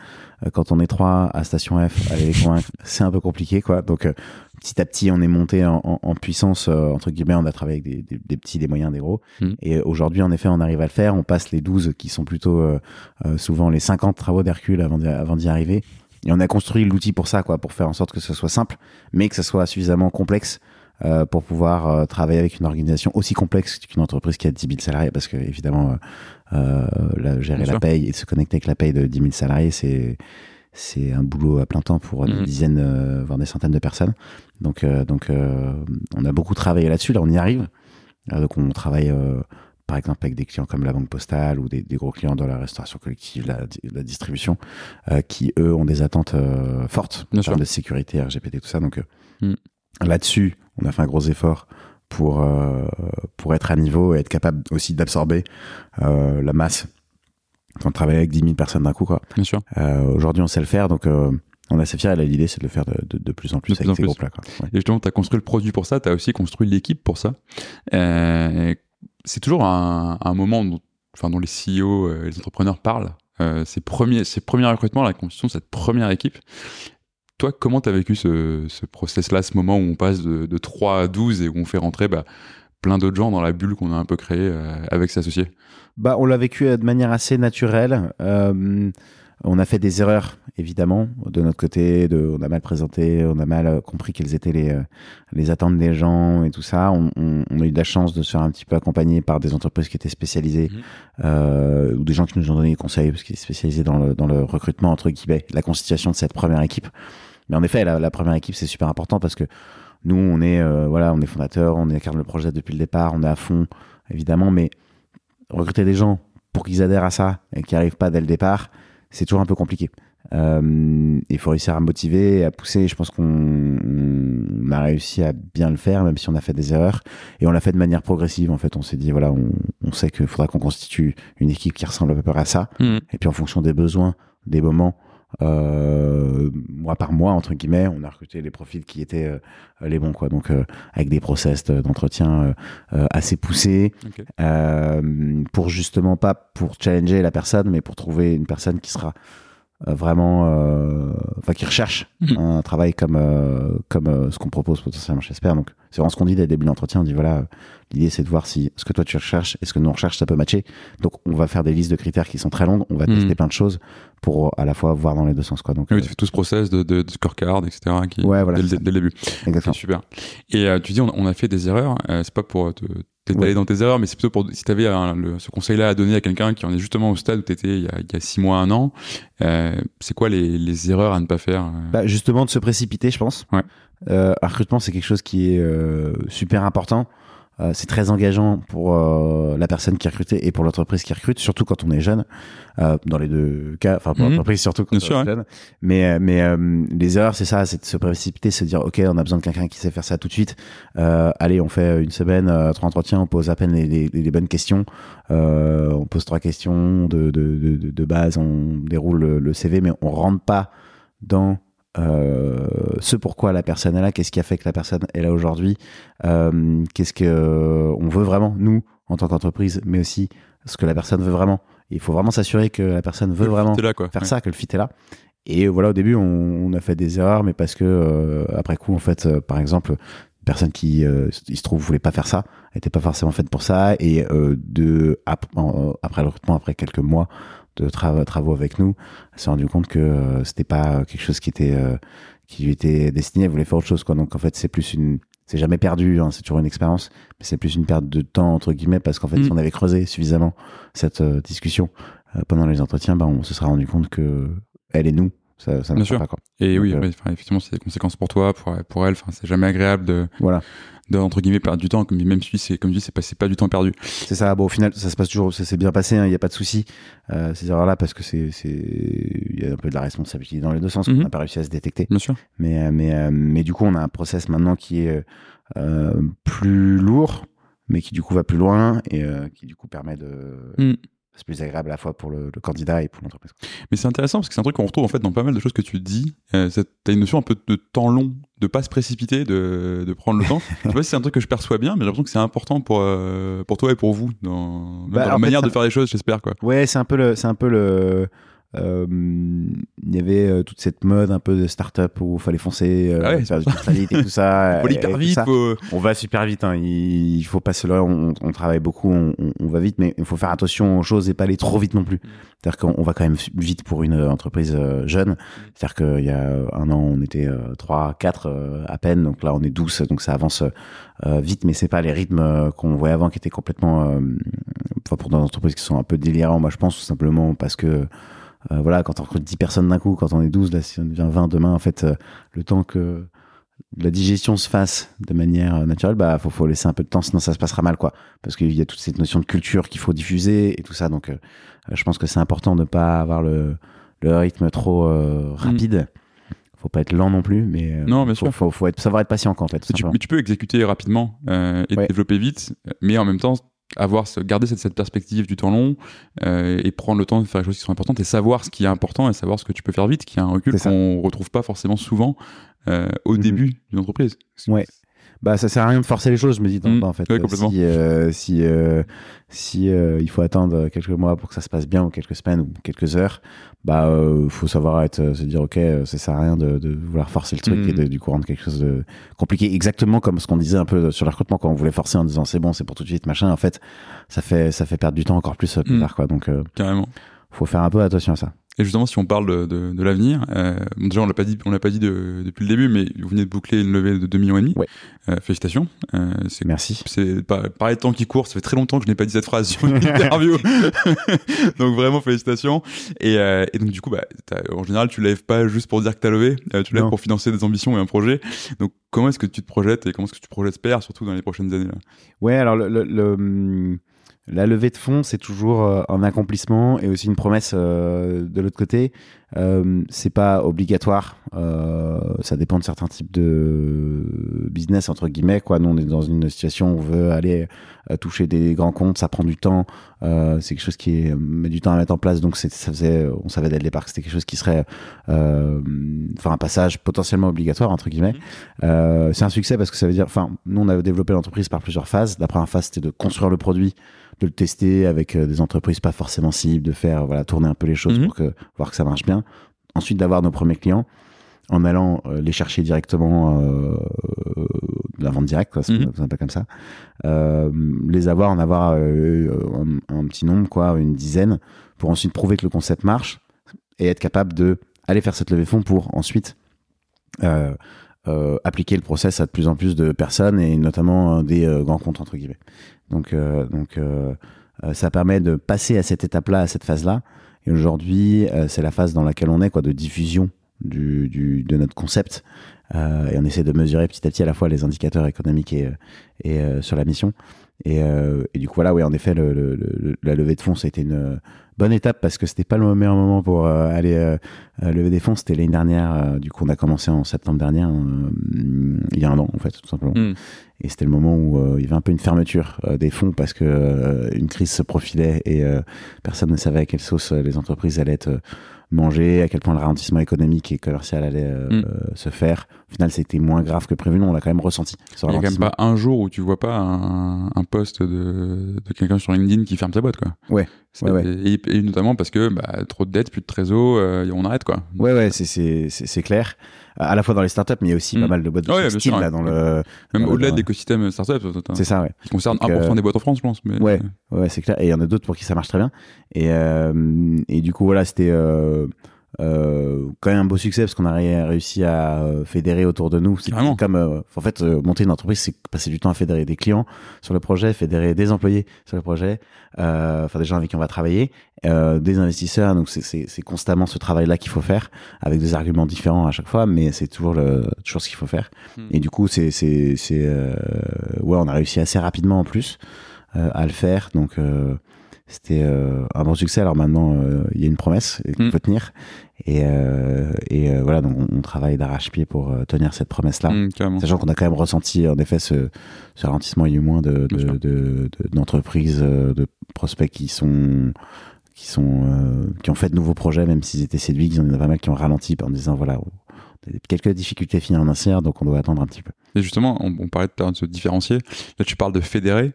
[SPEAKER 1] Quand on est trois à Station F, aller les convaincre, [laughs] c'est un peu compliqué, quoi. Donc, petit à petit, on est monté en, en- en puissance, euh, entre guillemets, on a travaillé avec des, des- des petits, des moyens, des gros.
[SPEAKER 2] Mm.
[SPEAKER 1] Et aujourd'hui, en effet, on arrive à le faire. On passe les 12 qui sont plutôt euh, euh, souvent les 50 travaux d'Hercule avant d'y, avant arriver. Et on a construit l'outil pour ça, quoi, pour faire en sorte que ce soit simple, mais que ce soit suffisamment complexe euh, pour pouvoir euh, travailler avec une organisation aussi complexe qu'une entreprise qui a 10 000 salariés, parce que évidemment, euh, euh, la- gérer
[SPEAKER 2] Bien
[SPEAKER 1] la
[SPEAKER 2] sûr.
[SPEAKER 1] paye et se connecter avec la paye de 10 000 salariés, c'est c'est un boulot à plein temps pour des
[SPEAKER 2] Mhm.
[SPEAKER 1] dizaines, euh, voire des centaines de personnes. Donc, euh, donc euh, on a beaucoup travaillé là-dessus. Là, on y arrive. Donc, on travaille, par exemple, avec des clients comme la Banque Postale ou des, des gros clients dans la restauration collective, la, la distribution, euh, qui, eux, ont des attentes euh, fortes
[SPEAKER 2] Bien
[SPEAKER 1] en termes de sécurité, RGPD, tout ça. Donc, euh,
[SPEAKER 2] Mhm.
[SPEAKER 1] là-dessus, on a fait un gros effort pour, pour être à niveau et être capable aussi d'absorber la masse on travaille avec 10 000 personnes d'un coup. Quoi.
[SPEAKER 2] Bien sûr.
[SPEAKER 1] Euh, Aujourd'hui, on sait le faire, donc euh, on est assez fiers. Et là, l'idée, c'est de le faire de, de, de plus en plus
[SPEAKER 2] De plus
[SPEAKER 1] avec
[SPEAKER 2] en
[SPEAKER 1] ces
[SPEAKER 2] plus.
[SPEAKER 1] groupes-là. Ouais.
[SPEAKER 2] Et justement, tu as construit le produit pour ça, tu as aussi construit l'équipe pour ça. Euh, c'est toujours un, un moment dont, enfin, dont les CEO, euh, les entrepreneurs parlent. Euh, ces, premiers, ces premiers recrutements, la constitution de cette première équipe. Toi, comment tu as vécu ce, ce process-là, ce moment où on passe de, de 3 à 12 et où on fait rentrer bah, plein d'autres gens dans la bulle qu'on a un peu créée euh, avec ses associés
[SPEAKER 1] bah, On l'a vécu de manière assez naturelle. Euh, on a fait des erreurs, évidemment, de notre côté. De, on a mal présenté, on a mal euh, compris quelles étaient les, euh, les attentes des gens et tout ça. On, on, on, a eu de la chance de se faire un petit peu accompagner par des entreprises qui étaient spécialisées mmh. euh, ou des gens qui nous ont donné des conseils parce qu'ils étaient spécialisés dans le, dans le recrutement, entre guillemets, la constitution de cette première équipe. Mais en effet, la, la première équipe, c'est super important parce que nous, on est, euh, voilà, on est fondateur, on incarne le projet depuis le départ, on est à fond, évidemment, mais recruter des gens pour qu'ils adhèrent à ça et qu'ils n'arrivent pas dès le départ, c'est toujours un peu compliqué. Euh, il faut réussir à motiver, à pousser. Je pense qu'on on a réussi à bien le faire, même si on a fait des erreurs. Et on l'a fait de manière progressive. En fait, on s'est dit voilà, on, on sait qu'il faudra qu'on constitue une équipe qui ressemble à peu près à ça.
[SPEAKER 2] Mmh.
[SPEAKER 1] Et puis en fonction des besoins, des moments, mois par mois entre guillemets on a recruté les profils qui étaient euh, les bons quoi. Donc euh, avec des process d'entretien euh, assez poussés euh, pour justement pas pour challenger la personne mais pour trouver une personne qui sera euh, vraiment euh, enfin qui recherche
[SPEAKER 2] Mhm.
[SPEAKER 1] un travail comme euh, comme euh, ce qu'on propose potentiellement chez Esper donc c'est vraiment ce qu'on dit dès le début de l'entretien on dit voilà euh, l'idée c'est de voir si ce que toi tu recherches et ce que nous on recherche ça peut matcher donc on va faire des listes de critères qui sont très longues on va
[SPEAKER 2] Mhm.
[SPEAKER 1] tester plein de choses pour à la fois voir dans les deux sens quoi donc
[SPEAKER 2] Oui,
[SPEAKER 1] euh,
[SPEAKER 2] tu fais tout ce process de, de, de scorecard, etc. Qui,
[SPEAKER 1] Ouais, voilà,
[SPEAKER 2] dès, le- dès début.
[SPEAKER 1] exactement
[SPEAKER 2] super. Et euh, tu dis, on, on a fait des erreurs. Euh, c'est pas pour te t'étaler
[SPEAKER 1] Ouais.
[SPEAKER 2] dans tes erreurs, mais c'est plutôt pour si tu avais ce conseil-là à donner à quelqu'un qui en est justement au stade où tu étais il y, a, il y a six mois, un an. Euh, c'est quoi les, les erreurs à ne pas faire euh?
[SPEAKER 1] Bah, justement de se précipiter, je pense.
[SPEAKER 2] Ouais.
[SPEAKER 1] Euh, recrutement, c'est quelque chose qui est euh, super important. Euh, c'est très engageant pour euh, la personne qui est recrutée et pour l'entreprise qui recrute, surtout quand on est jeune. Euh, dans les deux cas, enfin pour
[SPEAKER 2] Mhm.
[SPEAKER 1] l'entreprise surtout quand
[SPEAKER 2] Bien
[SPEAKER 1] on
[SPEAKER 2] sûr,
[SPEAKER 1] est jeune. Mais euh, mais euh, les erreurs, c'est ça, c'est de se précipiter, se dire ok, on a besoin de quelqu'un qui sait faire ça tout de suite. Euh, allez, on fait une semaine, euh, trois entretiens, on pose à peine les, les, les bonnes questions. Euh, on pose trois questions de, de, de, de, de base, on déroule le, le CV, mais on rentre pas dans euh, ce pourquoi la personne est là, qu'est-ce qui a fait que la personne est là aujourd'hui, euh, qu'est-ce que euh, on veut vraiment nous en tant qu'entreprise, mais aussi ce que la personne veut vraiment. Il faut vraiment s'assurer que la personne veut vraiment
[SPEAKER 2] T'es là, quoi.
[SPEAKER 1] faire
[SPEAKER 2] Ouais.
[SPEAKER 1] ça, que le fit est là. Et voilà, au début, on, on a fait des erreurs, mais parce que euh, après coup, en fait, euh, par exemple, une personne qui, euh, il se trouve, voulait pas faire ça, était pas forcément faite pour ça, et euh, de ap- en- après le recrutement, après quelques mois de tra- travaux avec nous, elle s'est rendu compte que euh, c'était pas quelque chose qui était euh, qui lui était destiné, elle voulait faire autre chose, quoi. Donc en fait, c'est plus une c'est jamais perdu, hein, c'est toujours une expérience, mais c'est plus une perte de temps entre guillemets parce qu'en fait,
[SPEAKER 2] Mm.
[SPEAKER 1] si on avait creusé suffisamment cette euh, discussion euh, pendant les entretiens, ben on se serait rendu compte que elle et nous, ça, ça ne pas quoi.
[SPEAKER 2] Et
[SPEAKER 1] Donc,
[SPEAKER 2] oui,
[SPEAKER 1] euh,
[SPEAKER 2] enfin, effectivement, c'est des conséquences pour toi, pour, pour elle. Enfin, c'est jamais agréable de,
[SPEAKER 1] Voilà,
[SPEAKER 2] de, entre guillemets, perdre du temps. Même si c'est, comme je dis, c'est pas, c'est pas du temps perdu.
[SPEAKER 1] c'est ça. Bon, au final, ça se passe toujours, ça s'est bien passé, il n'y a pas de souci euh, ces erreurs-là parce que c'est, c'est, il y a un peu de la responsabilité dans les deux sens.
[SPEAKER 2] Mhm.
[SPEAKER 1] On n'a pas réussi à se détecter.
[SPEAKER 2] Bien sûr.
[SPEAKER 1] Mais, euh, mais, euh, mais du coup, on a un process maintenant qui est euh, plus lourd, mais qui du coup va plus loin et euh, qui du coup permet de.
[SPEAKER 2] Mm.
[SPEAKER 1] C'est plus agréable à la fois pour le, le candidat et pour l'entreprise.
[SPEAKER 2] Mais c'est intéressant parce que c'est un truc qu'on retrouve en fait dans pas mal de choses que tu dis. Euh, c'est- T'as une notion un peu de temps long, de pas se précipiter, de, de prendre le temps. [laughs] Je sais pas si c'est un truc que je perçois bien, mais j'ai l'impression que c'est important pour, euh, pour toi et pour vous dans,
[SPEAKER 1] Bah,
[SPEAKER 2] dans la
[SPEAKER 1] fait,
[SPEAKER 2] manière de faire les choses, j'espère quoi.
[SPEAKER 1] Ouais, c'est un peu le, c'est un peu le. Euh, Il y avait euh, toute cette mode un peu de start-up où il fallait foncer, euh,
[SPEAKER 2] Ah ouais,
[SPEAKER 1] faire du vite et tout ça. [laughs]
[SPEAKER 2] Hyper vite, faut-
[SPEAKER 1] On va super vite, hein. il, il faut pas se on, on travaille beaucoup, on, va vite, mais il faut faire attention aux choses et pas aller trop vite non plus. C'est-à-dire qu'on on va quand même vite pour une entreprise jeune. C'est-à-dire qu'il y a un an, on était euh, 3, 4 euh, à peine, donc là on est 12, donc ça avance vite, mais c'est pas les rythmes qu'on voyait avant qui étaient complètement, euh, enfin pour des entreprises qui sont un peu délirants, moi je pense tout simplement parce que euh, voilà, quand on recrute 10 personnes d'un coup, quand on est 12, là si on devient 20 demain, en fait, euh, le temps que la digestion se fasse de manière euh, naturelle, bah faut, faut laisser un peu de temps, sinon ça se passera mal, quoi. Parce qu'il y a toute cette notion de culture qu'il faut diffuser et tout ça. Donc, euh, je pense que c'est important de pas avoir le, le rythme trop euh, rapide. Faut pas être lent non plus, mais
[SPEAKER 2] Non, bien
[SPEAKER 1] faut,
[SPEAKER 2] sûr.
[SPEAKER 1] faut, faut être, savoir être patient, en fait.
[SPEAKER 2] tu, mais tu peux exécuter rapidement euh, et
[SPEAKER 1] Ouais.
[SPEAKER 2] développer vite, mais en même temps avoir garder cette, cette perspective du temps long euh, et prendre le temps de faire les choses qui sont importantes et savoir ce qui est important et savoir ce que tu peux faire vite, qui est un recul qu'on retrouve pas forcément souvent euh, au
[SPEAKER 1] Mhm.
[SPEAKER 2] début d'une entreprise.
[SPEAKER 1] Ouais. Bah ça sert à rien de forcer les choses je me dis
[SPEAKER 2] Mm.
[SPEAKER 1] en fait
[SPEAKER 2] Ouais,
[SPEAKER 1] Euh, si euh, si euh, si euh, il faut attendre quelques mois pour que ça se passe bien ou quelques semaines ou quelques heures bah faut savoir être se dire ok ça sert à rien de, de vouloir forcer le truc
[SPEAKER 2] Mm.
[SPEAKER 1] et de, du coup rendre quelque chose de compliqué exactement comme ce qu'on disait un peu sur le recrutement quand on voulait forcer en disant c'est bon c'est pour tout de suite machin en fait ça fait ça fait perdre du temps encore plus plus
[SPEAKER 2] Mm.
[SPEAKER 1] tard quoi donc
[SPEAKER 2] Carrément.
[SPEAKER 1] faut faire un peu attention à ça
[SPEAKER 2] Et justement, si on parle de, de, de l'avenir, euh, bon, déjà on l'a pas dit, on l'a pas dit de- depuis le début, mais vous venez de boucler une levée de 2 millions et demi.
[SPEAKER 1] Ouais.
[SPEAKER 2] Euh, félicitations. Euh, c'est
[SPEAKER 1] merci
[SPEAKER 2] c'est pas pareil de temps qui court. Ça fait très longtemps que je n'ai pas dit cette phrase sur une [laughs] interview. [laughs] donc vraiment félicitations. Et, euh, et donc du coup, bah, en général, tu lèves pas juste pour dire que t'as levé. euh, tu lèves
[SPEAKER 1] Non.
[SPEAKER 2] pour financer des ambitions et un projet. Donc comment est-ce que tu te projettes et comment est-ce que tu projettes surtout dans les prochaines années là?
[SPEAKER 1] Ouais, alors le, le- le, la levée de fonds, c'est toujours euh, un accomplissement et aussi une promesse euh, de l'autre côté. Euh, c'est pas obligatoire. Euh, ça dépend de certains types de business entre guillemets. Quoi, nous on est dans une situation où on veut aller euh, toucher des grands comptes, ça prend du temps. Euh, c'est quelque chose qui est- met du temps à mettre en place. Donc ça faisait, on savait dès le départ que c'était quelque chose qui serait, euh, enfin un passage potentiellement obligatoire entre guillemets. Euh, c'est un succès parce que ça veut dire, enfin, nous on avait développé l'entreprise par plusieurs phases. La première phase c'était de construire le produit, de le tester avec euh, des entreprises pas forcément cibles, de faire voilà tourner un peu les choses
[SPEAKER 2] Mhm.
[SPEAKER 1] pour que voir que ça marche bien. Ensuite d'avoir nos premiers clients en allant euh, les chercher directement euh, de la vente directe, quoi, un peu comme ça. Euh, les avoir, en avoir euh, un, un petit nombre, quoi, une dizaine, pour ensuite prouver que le concept marche et être capable de aller faire cette levée de fonds pour ensuite euh, euh, appliquer le process à de plus en plus de personnes et notamment euh, des euh, grands comptes entre guillemets. Donc, euh, donc euh, euh, ça permet de passer à cette étape-là, à cette phase-là. Aujourd'hui, euh, c'est la phase dans laquelle on est, quoi, de diffusion du, du, de notre concept. Euh, et on essaie de mesurer petit à petit à la fois les indicateurs économiques et, euh, et sur la mission. Et, du coup, voilà, oui, en effet, la levée de fonds, ça a été une bonne étape parce que c'était pas le meilleur moment pour euh, aller euh, euh, lever des fonds. C'était l'année dernière. du coup, on a commencé en septembre dernier, euh, il y a un an, en fait, tout simplement.
[SPEAKER 2] Mm.
[SPEAKER 1] Et c'était le moment où il y avait un peu une fermeture des fonds parce que une crise se profilait et personne ne savait à quelle sauce les entreprises allaient être mangées, à quel point le ralentissement économique et commercial allait euh,
[SPEAKER 2] Mm.
[SPEAKER 1] se faire. Au final, c'était moins grave que prévu. Nous, on l'a quand même ressenti. ce
[SPEAKER 2] Il y a quand même pas un jour où tu vois pas un, un post de, de quelqu'un sur LinkedIn qui ferme sa boîte quoi.
[SPEAKER 1] Ouais.
[SPEAKER 2] C'est-
[SPEAKER 1] Ouais, ouais.
[SPEAKER 2] Et, et notamment parce que bah, trop de dettes, plus de trésor, euh, on arrête quoi.
[SPEAKER 1] Ouais, ouais, c'est- c'est c'est- c'est clair. À la fois dans les startups, mais il y a aussi
[SPEAKER 2] Mm.
[SPEAKER 1] pas mal de boîtes de
[SPEAKER 2] Ouais,
[SPEAKER 1] style
[SPEAKER 2] sûr,
[SPEAKER 1] là dans le.
[SPEAKER 2] Même au-delà
[SPEAKER 1] ouais.
[SPEAKER 2] de l'écosystème startup,
[SPEAKER 1] C'est ça, ouais.
[SPEAKER 2] qui concerne
[SPEAKER 1] Donc,
[SPEAKER 2] 1%
[SPEAKER 1] euh,
[SPEAKER 2] des boîtes en France, je pense. Mais,
[SPEAKER 1] Ouais. Ouais, c'est clair. Et il y en a d'autres pour qui ça marche très bien. Et, euh, et du coup, voilà, c'était euh, euh, quand même un beau succès parce qu'on a ré- réussi à euh, fédérer autour de nous. C'est comme, euh, en fait, euh, monter une entreprise, c'est passer du temps à fédérer des clients sur le projet, fédérer des employés sur le projet, euh, enfin des gens avec qui on va travailler, euh, des investisseurs. Donc c'est- constamment ce travail-là qu'il faut faire avec des arguments différents à chaque fois, mais c'est toujours le toujours ce qu'il faut faire.
[SPEAKER 2] Hmm.
[SPEAKER 1] Et du coup, c'est c'est euh, ouais, on a réussi assez rapidement en plus euh, à le faire. Donc euh, c'était euh, un bon succès. Alors maintenant, euh, il y a une promesse qu'il
[SPEAKER 2] Mm.
[SPEAKER 1] faut tenir. Et, euh, et euh, voilà, donc on, on travaille d'arrache-pied pour tenir cette promesse-là.
[SPEAKER 2] Mm, carrément.
[SPEAKER 1] Sachant qu'on a quand même ressenti en effet ce, ce ralentissement, il y a eu moins de,
[SPEAKER 2] Bien
[SPEAKER 1] de, de- de- d'entreprises, de prospects qui sont qui sont euh, qui ont fait de nouveaux projets, même s'ils étaient séduits, il y en a pas mal qui ont ralenti en disant voilà, on a quelques difficultés financières, donc on doit attendre un petit peu.
[SPEAKER 2] Et justement, on, on parlait de se différencier. Là, tu parles de fédérer.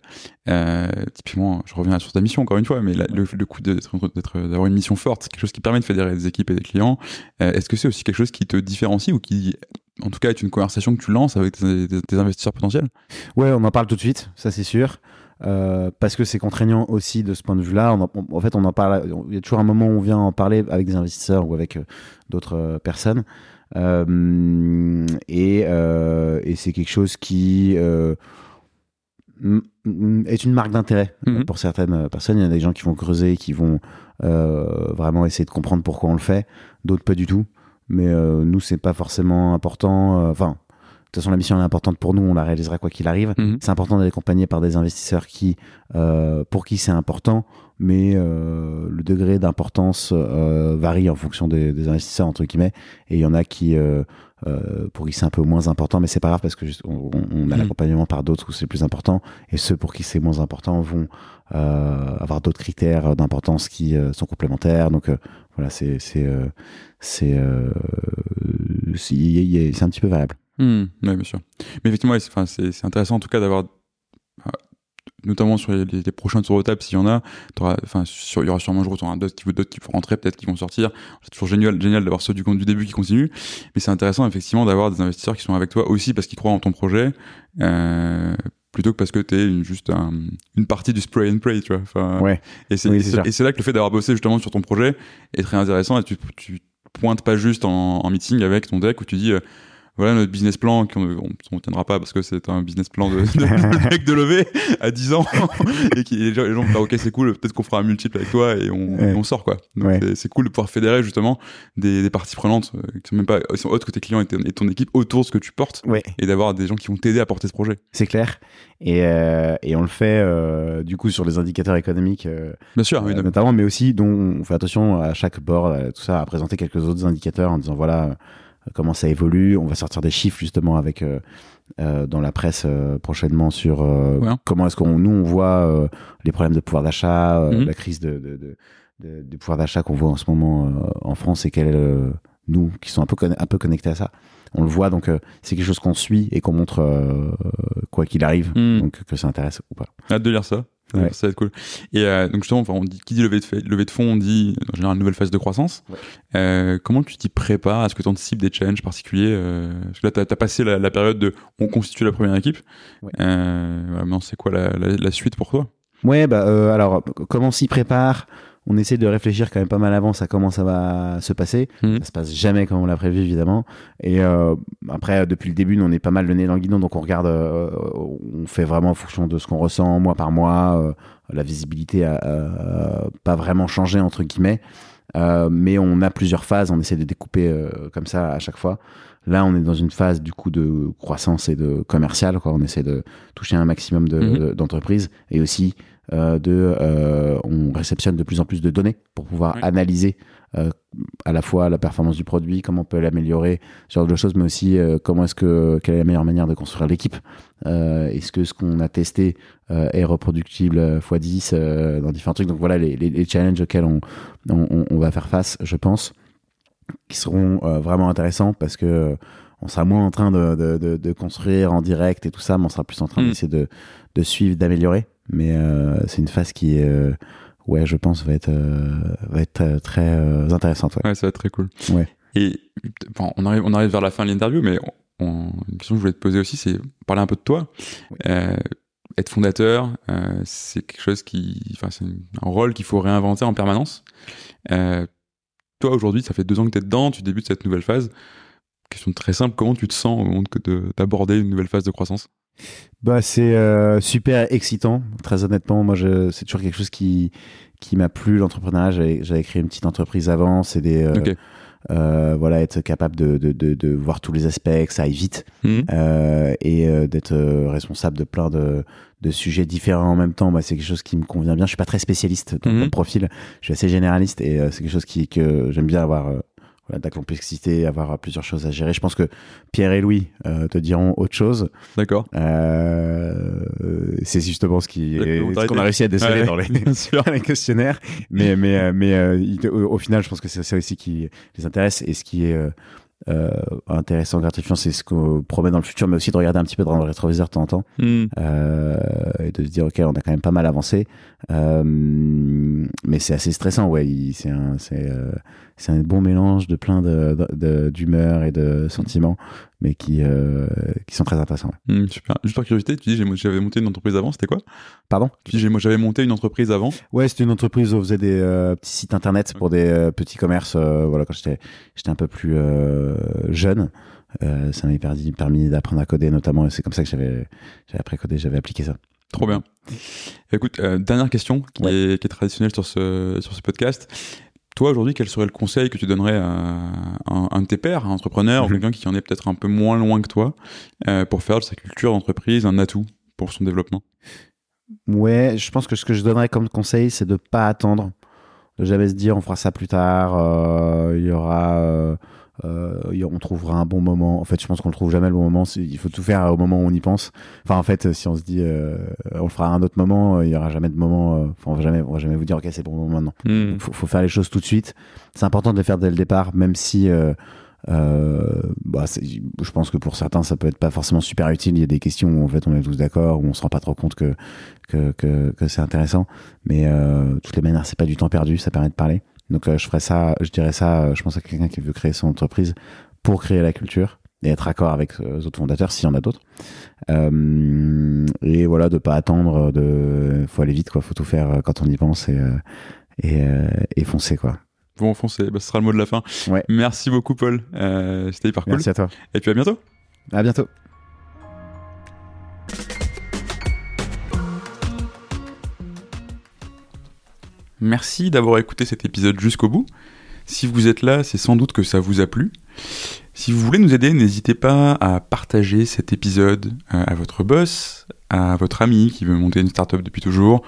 [SPEAKER 2] Euh, typiquement, je reviens sur ta mission encore une fois, mais le, le coup d'avoir une mission forte, c'est quelque chose qui permet de fédérer des équipes et des clients. Euh, est-ce que c'est aussi quelque chose qui te différencie ou qui, en tout cas, est une conversation que tu lances avec tes, tes- tes investisseurs potentiels?
[SPEAKER 1] Ouais, on en parle tout de suite, ça c'est sûr. Euh, parce que c'est contraignant aussi de ce point de vue-là. En, fait, on en parle. Il y a toujours un moment où on vient en parler avec des investisseurs ou avec euh, d'autres euh, personnes. Et et c'est quelque chose qui est une marque d'intérêt
[SPEAKER 2] Mhm.
[SPEAKER 1] pour certaines personnes. Il y a des gens qui vont creuser, qui vont vraiment essayer de comprendre pourquoi on le fait. D'autres pas du tout. Mais nous, c'est pas forcément important. Enfin, toute façon, la mission elle est importante pour nous. On la réalisera quoi qu'il arrive.
[SPEAKER 2] Mhm.
[SPEAKER 1] C'est important d'être accompagné par des investisseurs qui, euh, pour qui c'est important, mais euh, le degré d'importance euh, varie en fonction des, des investisseurs entre guillemets. Et il y en a qui, euh, euh, pour qui c'est un peu moins important, mais c'est pas grave parce que juste, on, on a
[SPEAKER 2] Mhm.
[SPEAKER 1] l'accompagnement par d'autres où c'est plus important. Et ceux pour qui c'est moins important vont euh, avoir d'autres critères d'importance qui euh, sont complémentaires. Donc euh, voilà, c'est c'est euh, c'est euh, c'est un petit peu variable.
[SPEAKER 2] Hmm, ouais, bien sûr. Mais effectivement, ouais, c'est, enfin, c'est, c'est intéressant en tout cas d'avoir, euh, notamment sur les, les prochains tours de table, s'il y en a, enfin, sur, il y aura sûrement un jour d'autres qui, d'autres qui vont rentrer, peut-être qui vont sortir. C'est toujours génial, génial d'avoir ceux du, du début qui continuent. Mais c'est intéressant effectivement d'avoir des investisseurs qui sont avec toi aussi parce qu'ils croient en ton projet, euh, plutôt que parce que t'es une, juste un- une partie du spray and pray, tu vois. Enfin,
[SPEAKER 1] Ouais.
[SPEAKER 2] Et c'est
[SPEAKER 1] Oui,
[SPEAKER 2] là que le fait d'avoir bossé justement sur ton projet est très intéressant et tu, tu pointes pas juste en, en meeting avec ton deck où tu dis euh, voilà notre business plan qu'on on, on tiendra pas parce que c'est un business plan de, de, [laughs] mec de lever à 10 ans [laughs] et qui, les gens, les gens vont faire ok c'est cool peut-être qu'on fera un multiple avec toi et on,
[SPEAKER 1] Ouais.
[SPEAKER 2] et on sort quoi donc
[SPEAKER 1] Ouais.
[SPEAKER 2] c'est- cool de pouvoir fédérer justement des, des parties prenantes euh, qui sont même pas qui sont autres que tes clients et, ton- et ton équipe autour de ce que tu portes
[SPEAKER 1] Ouais.
[SPEAKER 2] et d'avoir des gens qui vont t'aider à porter ce projet
[SPEAKER 1] C'est clair. Et, euh, et on le fait euh, du coup sur les indicateurs économiques euh,
[SPEAKER 2] bien sûr oui,
[SPEAKER 1] notamment, mais aussi dont on fait attention à chaque board, tout ça, à présenter quelques autres indicateurs en disant voilà comment ça évolue. On va sortir des chiffres justement avec euh, euh, dans la presse euh, prochainement sur euh,
[SPEAKER 2] Ouais.
[SPEAKER 1] comment est-ce qu'on nous on voit euh, les problèmes de pouvoir d'achat, euh,
[SPEAKER 2] Mhm.
[SPEAKER 1] la crise de, de, de, de- du pouvoir d'achat qu'on voit en ce moment euh, en France et quel est le- nous qui sont un peu un peu connectés à ça. On le voit donc euh, c'est quelque chose qu'on suit et qu'on montre euh, quoi qu'il arrive,
[SPEAKER 2] Mhm.
[SPEAKER 1] donc que ça intéresse ou pas.
[SPEAKER 2] Hâte de lire ça.
[SPEAKER 1] Ouais.
[SPEAKER 2] Ça va être cool. Et euh, donc justement, enfin, on dit, qui dit levée de, levée de fonds, on dit en général nouvelle phase de croissance.
[SPEAKER 1] Ouais.
[SPEAKER 2] Euh, comment tu t'y prépares? Est-ce que tu anticipes des challenges particuliers euh, Parce que là, tu as, passé la, la période de on constitue la première équipe.
[SPEAKER 1] Ouais.
[SPEAKER 2] Euh, maintenant, c'est quoi la, la, la suite pour toi?
[SPEAKER 1] Ouais, bah euh, alors comment on s'y prépare? On essaie de réfléchir quand même pas mal avant à comment ça va se passer.
[SPEAKER 2] Mhm.
[SPEAKER 1] Ça se passe jamais comme on l'a prévu évidemment. Et euh, après, depuis le début, nous, on est pas mal le nez dans le guidon, donc on regarde, euh, on fait vraiment en fonction de ce qu'on ressent mois par mois. euh, la visibilité a, pas vraiment changé entre guillemets, Euh, mais on a plusieurs phases. On essaie de découper euh, comme ça à chaque fois. Là, on est dans une phase du coup de croissance et de commercial. Quoi. On essaie de toucher un maximum de-
[SPEAKER 2] Mhm.
[SPEAKER 1] de- d'entreprises et aussi de, euh, on réceptionne de plus en plus de données pour pouvoir
[SPEAKER 2] Oui.
[SPEAKER 1] analyser euh, à la fois la performance du produit, comment on peut l'améliorer, ce genre de choses, mais aussi euh, comment est-ce que quelle est la meilleure manière de construire l'équipe. Euh, est-ce que ce qu'on a testé euh, est reproductible euh, x10 euh, dans différents trucs. Donc voilà les, les, les challenges auxquels on, on, on- on va faire face, je pense, qui seront euh, vraiment intéressants parce que euh, on sera moins en train de, de, de, de construire en direct et tout ça, mais on sera plus en train
[SPEAKER 2] Mm.
[SPEAKER 1] d'essayer de, de suivre, d'améliorer. Mais euh, c'est une phase qui, euh, ouais, je pense, va être, euh, va être euh, très euh, intéressante. Ouais.
[SPEAKER 2] Ouais, ça va être très cool.
[SPEAKER 1] Ouais.
[SPEAKER 2] Et bon, on, arrive, on arrive vers la fin de l'interview, mais on- on- une question que je voulais te poser aussi, c'est parler un peu de toi. Être fondateur, c'est quelque chose qui, enfin, c'est un rôle qu'il faut réinventer en permanence. Toi, aujourd'hui, ça fait deux ans que tu es dedans, tu débutes cette nouvelle phase. Question très simple, comment tu te sens au moment d'aborder une nouvelle phase de croissance?
[SPEAKER 1] Bah, c'est euh, super excitant, très honnêtement. Moi, je, c'est toujours quelque chose qui, qui m'a plu, l'entrepreneuriat. J'avais, j'avais créé une petite entreprise avant. C'est des, euh, euh, voilà, être capable de, de, de, de voir tous les aspects, que ça aille vite. Euh, et euh, d'être responsable de plein de, de sujets différents en même temps, bah, c'est quelque chose qui me convient bien. Je suis pas très spécialiste dans
[SPEAKER 2] Mhm.
[SPEAKER 1] mon profil, je suis assez généraliste et euh, c'est quelque chose qui, que j'aime bien avoir euh, voilà, de la complexité, avoir plusieurs choses à gérer. Je pense que Pierre et Louis euh, te diront autre chose.
[SPEAKER 2] D'accord.
[SPEAKER 1] Euh, c'est justement ce qui est- ce qu'on a réussi à déceler
[SPEAKER 2] Ouais,
[SPEAKER 1] dans les, [laughs] les questionnaires. Mais, [laughs] mais, mais euh, il- au, au final, je pense que c'est ça aussi qui les intéresse et ce qui est euh, euh, intéressant, gratifiant, c'est ce qu'on promet dans le futur, mais aussi de regarder un petit peu dans le rétroviseur de temps en temps euh, et de se dire, ok, on a quand même pas mal avancé. Euh, mais c'est assez stressant, ouais. C'est un, c'est, c'est un bon mélange de plein de, de- de- et de sentiments, mais qui, euh, qui sont très intéressants. ouais.
[SPEAKER 2] Mhm, super. Juste par curiosité, tu dis j'avais monté une entreprise avant, c'était quoi?
[SPEAKER 1] Pardon?
[SPEAKER 2] Tu dis j'avais monté une entreprise avant.
[SPEAKER 1] Ouais, c'était une entreprise où on faisait des euh, petits sites internet pour des euh, petits commerces. euh, voilà, quand j'étais j'étais un peu plus jeune, ça m'avait permis, permis d'apprendre à coder notamment. Et c'est comme ça que j'avais j'avais appris à coder, j'avais appliqué ça.
[SPEAKER 2] Trop bien. Écoute, euh, dernière question qui,
[SPEAKER 1] Ouais.
[SPEAKER 2] est, qui est traditionnelle sur ce, sur ce podcast. Toi, aujourd'hui, quel serait le conseil que tu donnerais à un, un de tes pairs, un entrepreneur ou
[SPEAKER 1] Mhm.
[SPEAKER 2] quelqu'un qui en est peut-être un peu moins loin que toi, euh, pour faire de sa culture d'entreprise un atout pour son développement?
[SPEAKER 1] Ouais, je pense que ce que je donnerais comme conseil, c'est de pas attendre, de jamais se dire on fera ça plus tard, euh, il y aura, euh, euh, on trouvera un bon moment. En fait, je pense qu'on le trouve jamais le bon moment. Il faut tout faire au moment où on y pense. Enfin, en fait, si on se dit euh, on le fera à un autre moment, euh, il y aura jamais de moment. euh, Enfin, on va jamais, on va jamais vous dire ok, c'est le bon moment maintenant.
[SPEAKER 2] Hmm.
[SPEAKER 1] Il faut, faut faire les choses tout de suite. C'est important de les faire dès le départ, même si euh, Euh, bah, je pense que pour certains, ça peut être pas forcément super utile. Il y a des questions où en fait on est tous d'accord, où on se rend pas trop compte que que, que, que c'est intéressant. Mais euh, toutes les manières, c'est pas du temps perdu, ça permet de parler. Donc euh, je ferais ça, je dirais ça. je pense à quelqu'un qui veut créer son entreprise pour créer la culture et être accord avec les autres fondateurs s'il y en a d'autres. et voilà, de pas attendre, de faut aller vite quoi, faut tout faire quand on y pense et et, et foncer quoi
[SPEAKER 2] vont enfoncer. Bah, ce sera le mot de la fin.
[SPEAKER 1] Ouais.
[SPEAKER 2] Merci beaucoup, Paul. Euh, C'était hyper cool.
[SPEAKER 1] Merci à toi.
[SPEAKER 2] Et puis à bientôt.
[SPEAKER 1] À bientôt.
[SPEAKER 2] Merci d'avoir écouté cet épisode jusqu'au bout. Si vous êtes là, c'est sans doute que ça vous a plu. Si vous voulez nous aider, n'hésitez pas à partager cet épisode euh, à votre boss, à votre ami qui veut monter une startup depuis toujours,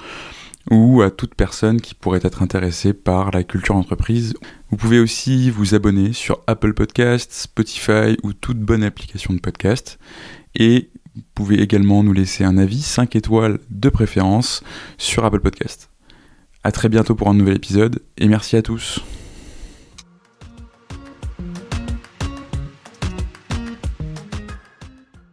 [SPEAKER 2] ou à toute personne qui pourrait être intéressée par la culture entreprise. Vous pouvez aussi vous abonner sur Apple Podcasts, Spotify ou toute bonne application de podcast. Et vous pouvez également nous laisser un avis 5 étoiles de préférence sur Apple Podcasts. A très bientôt pour un nouvel épisode et merci à tous.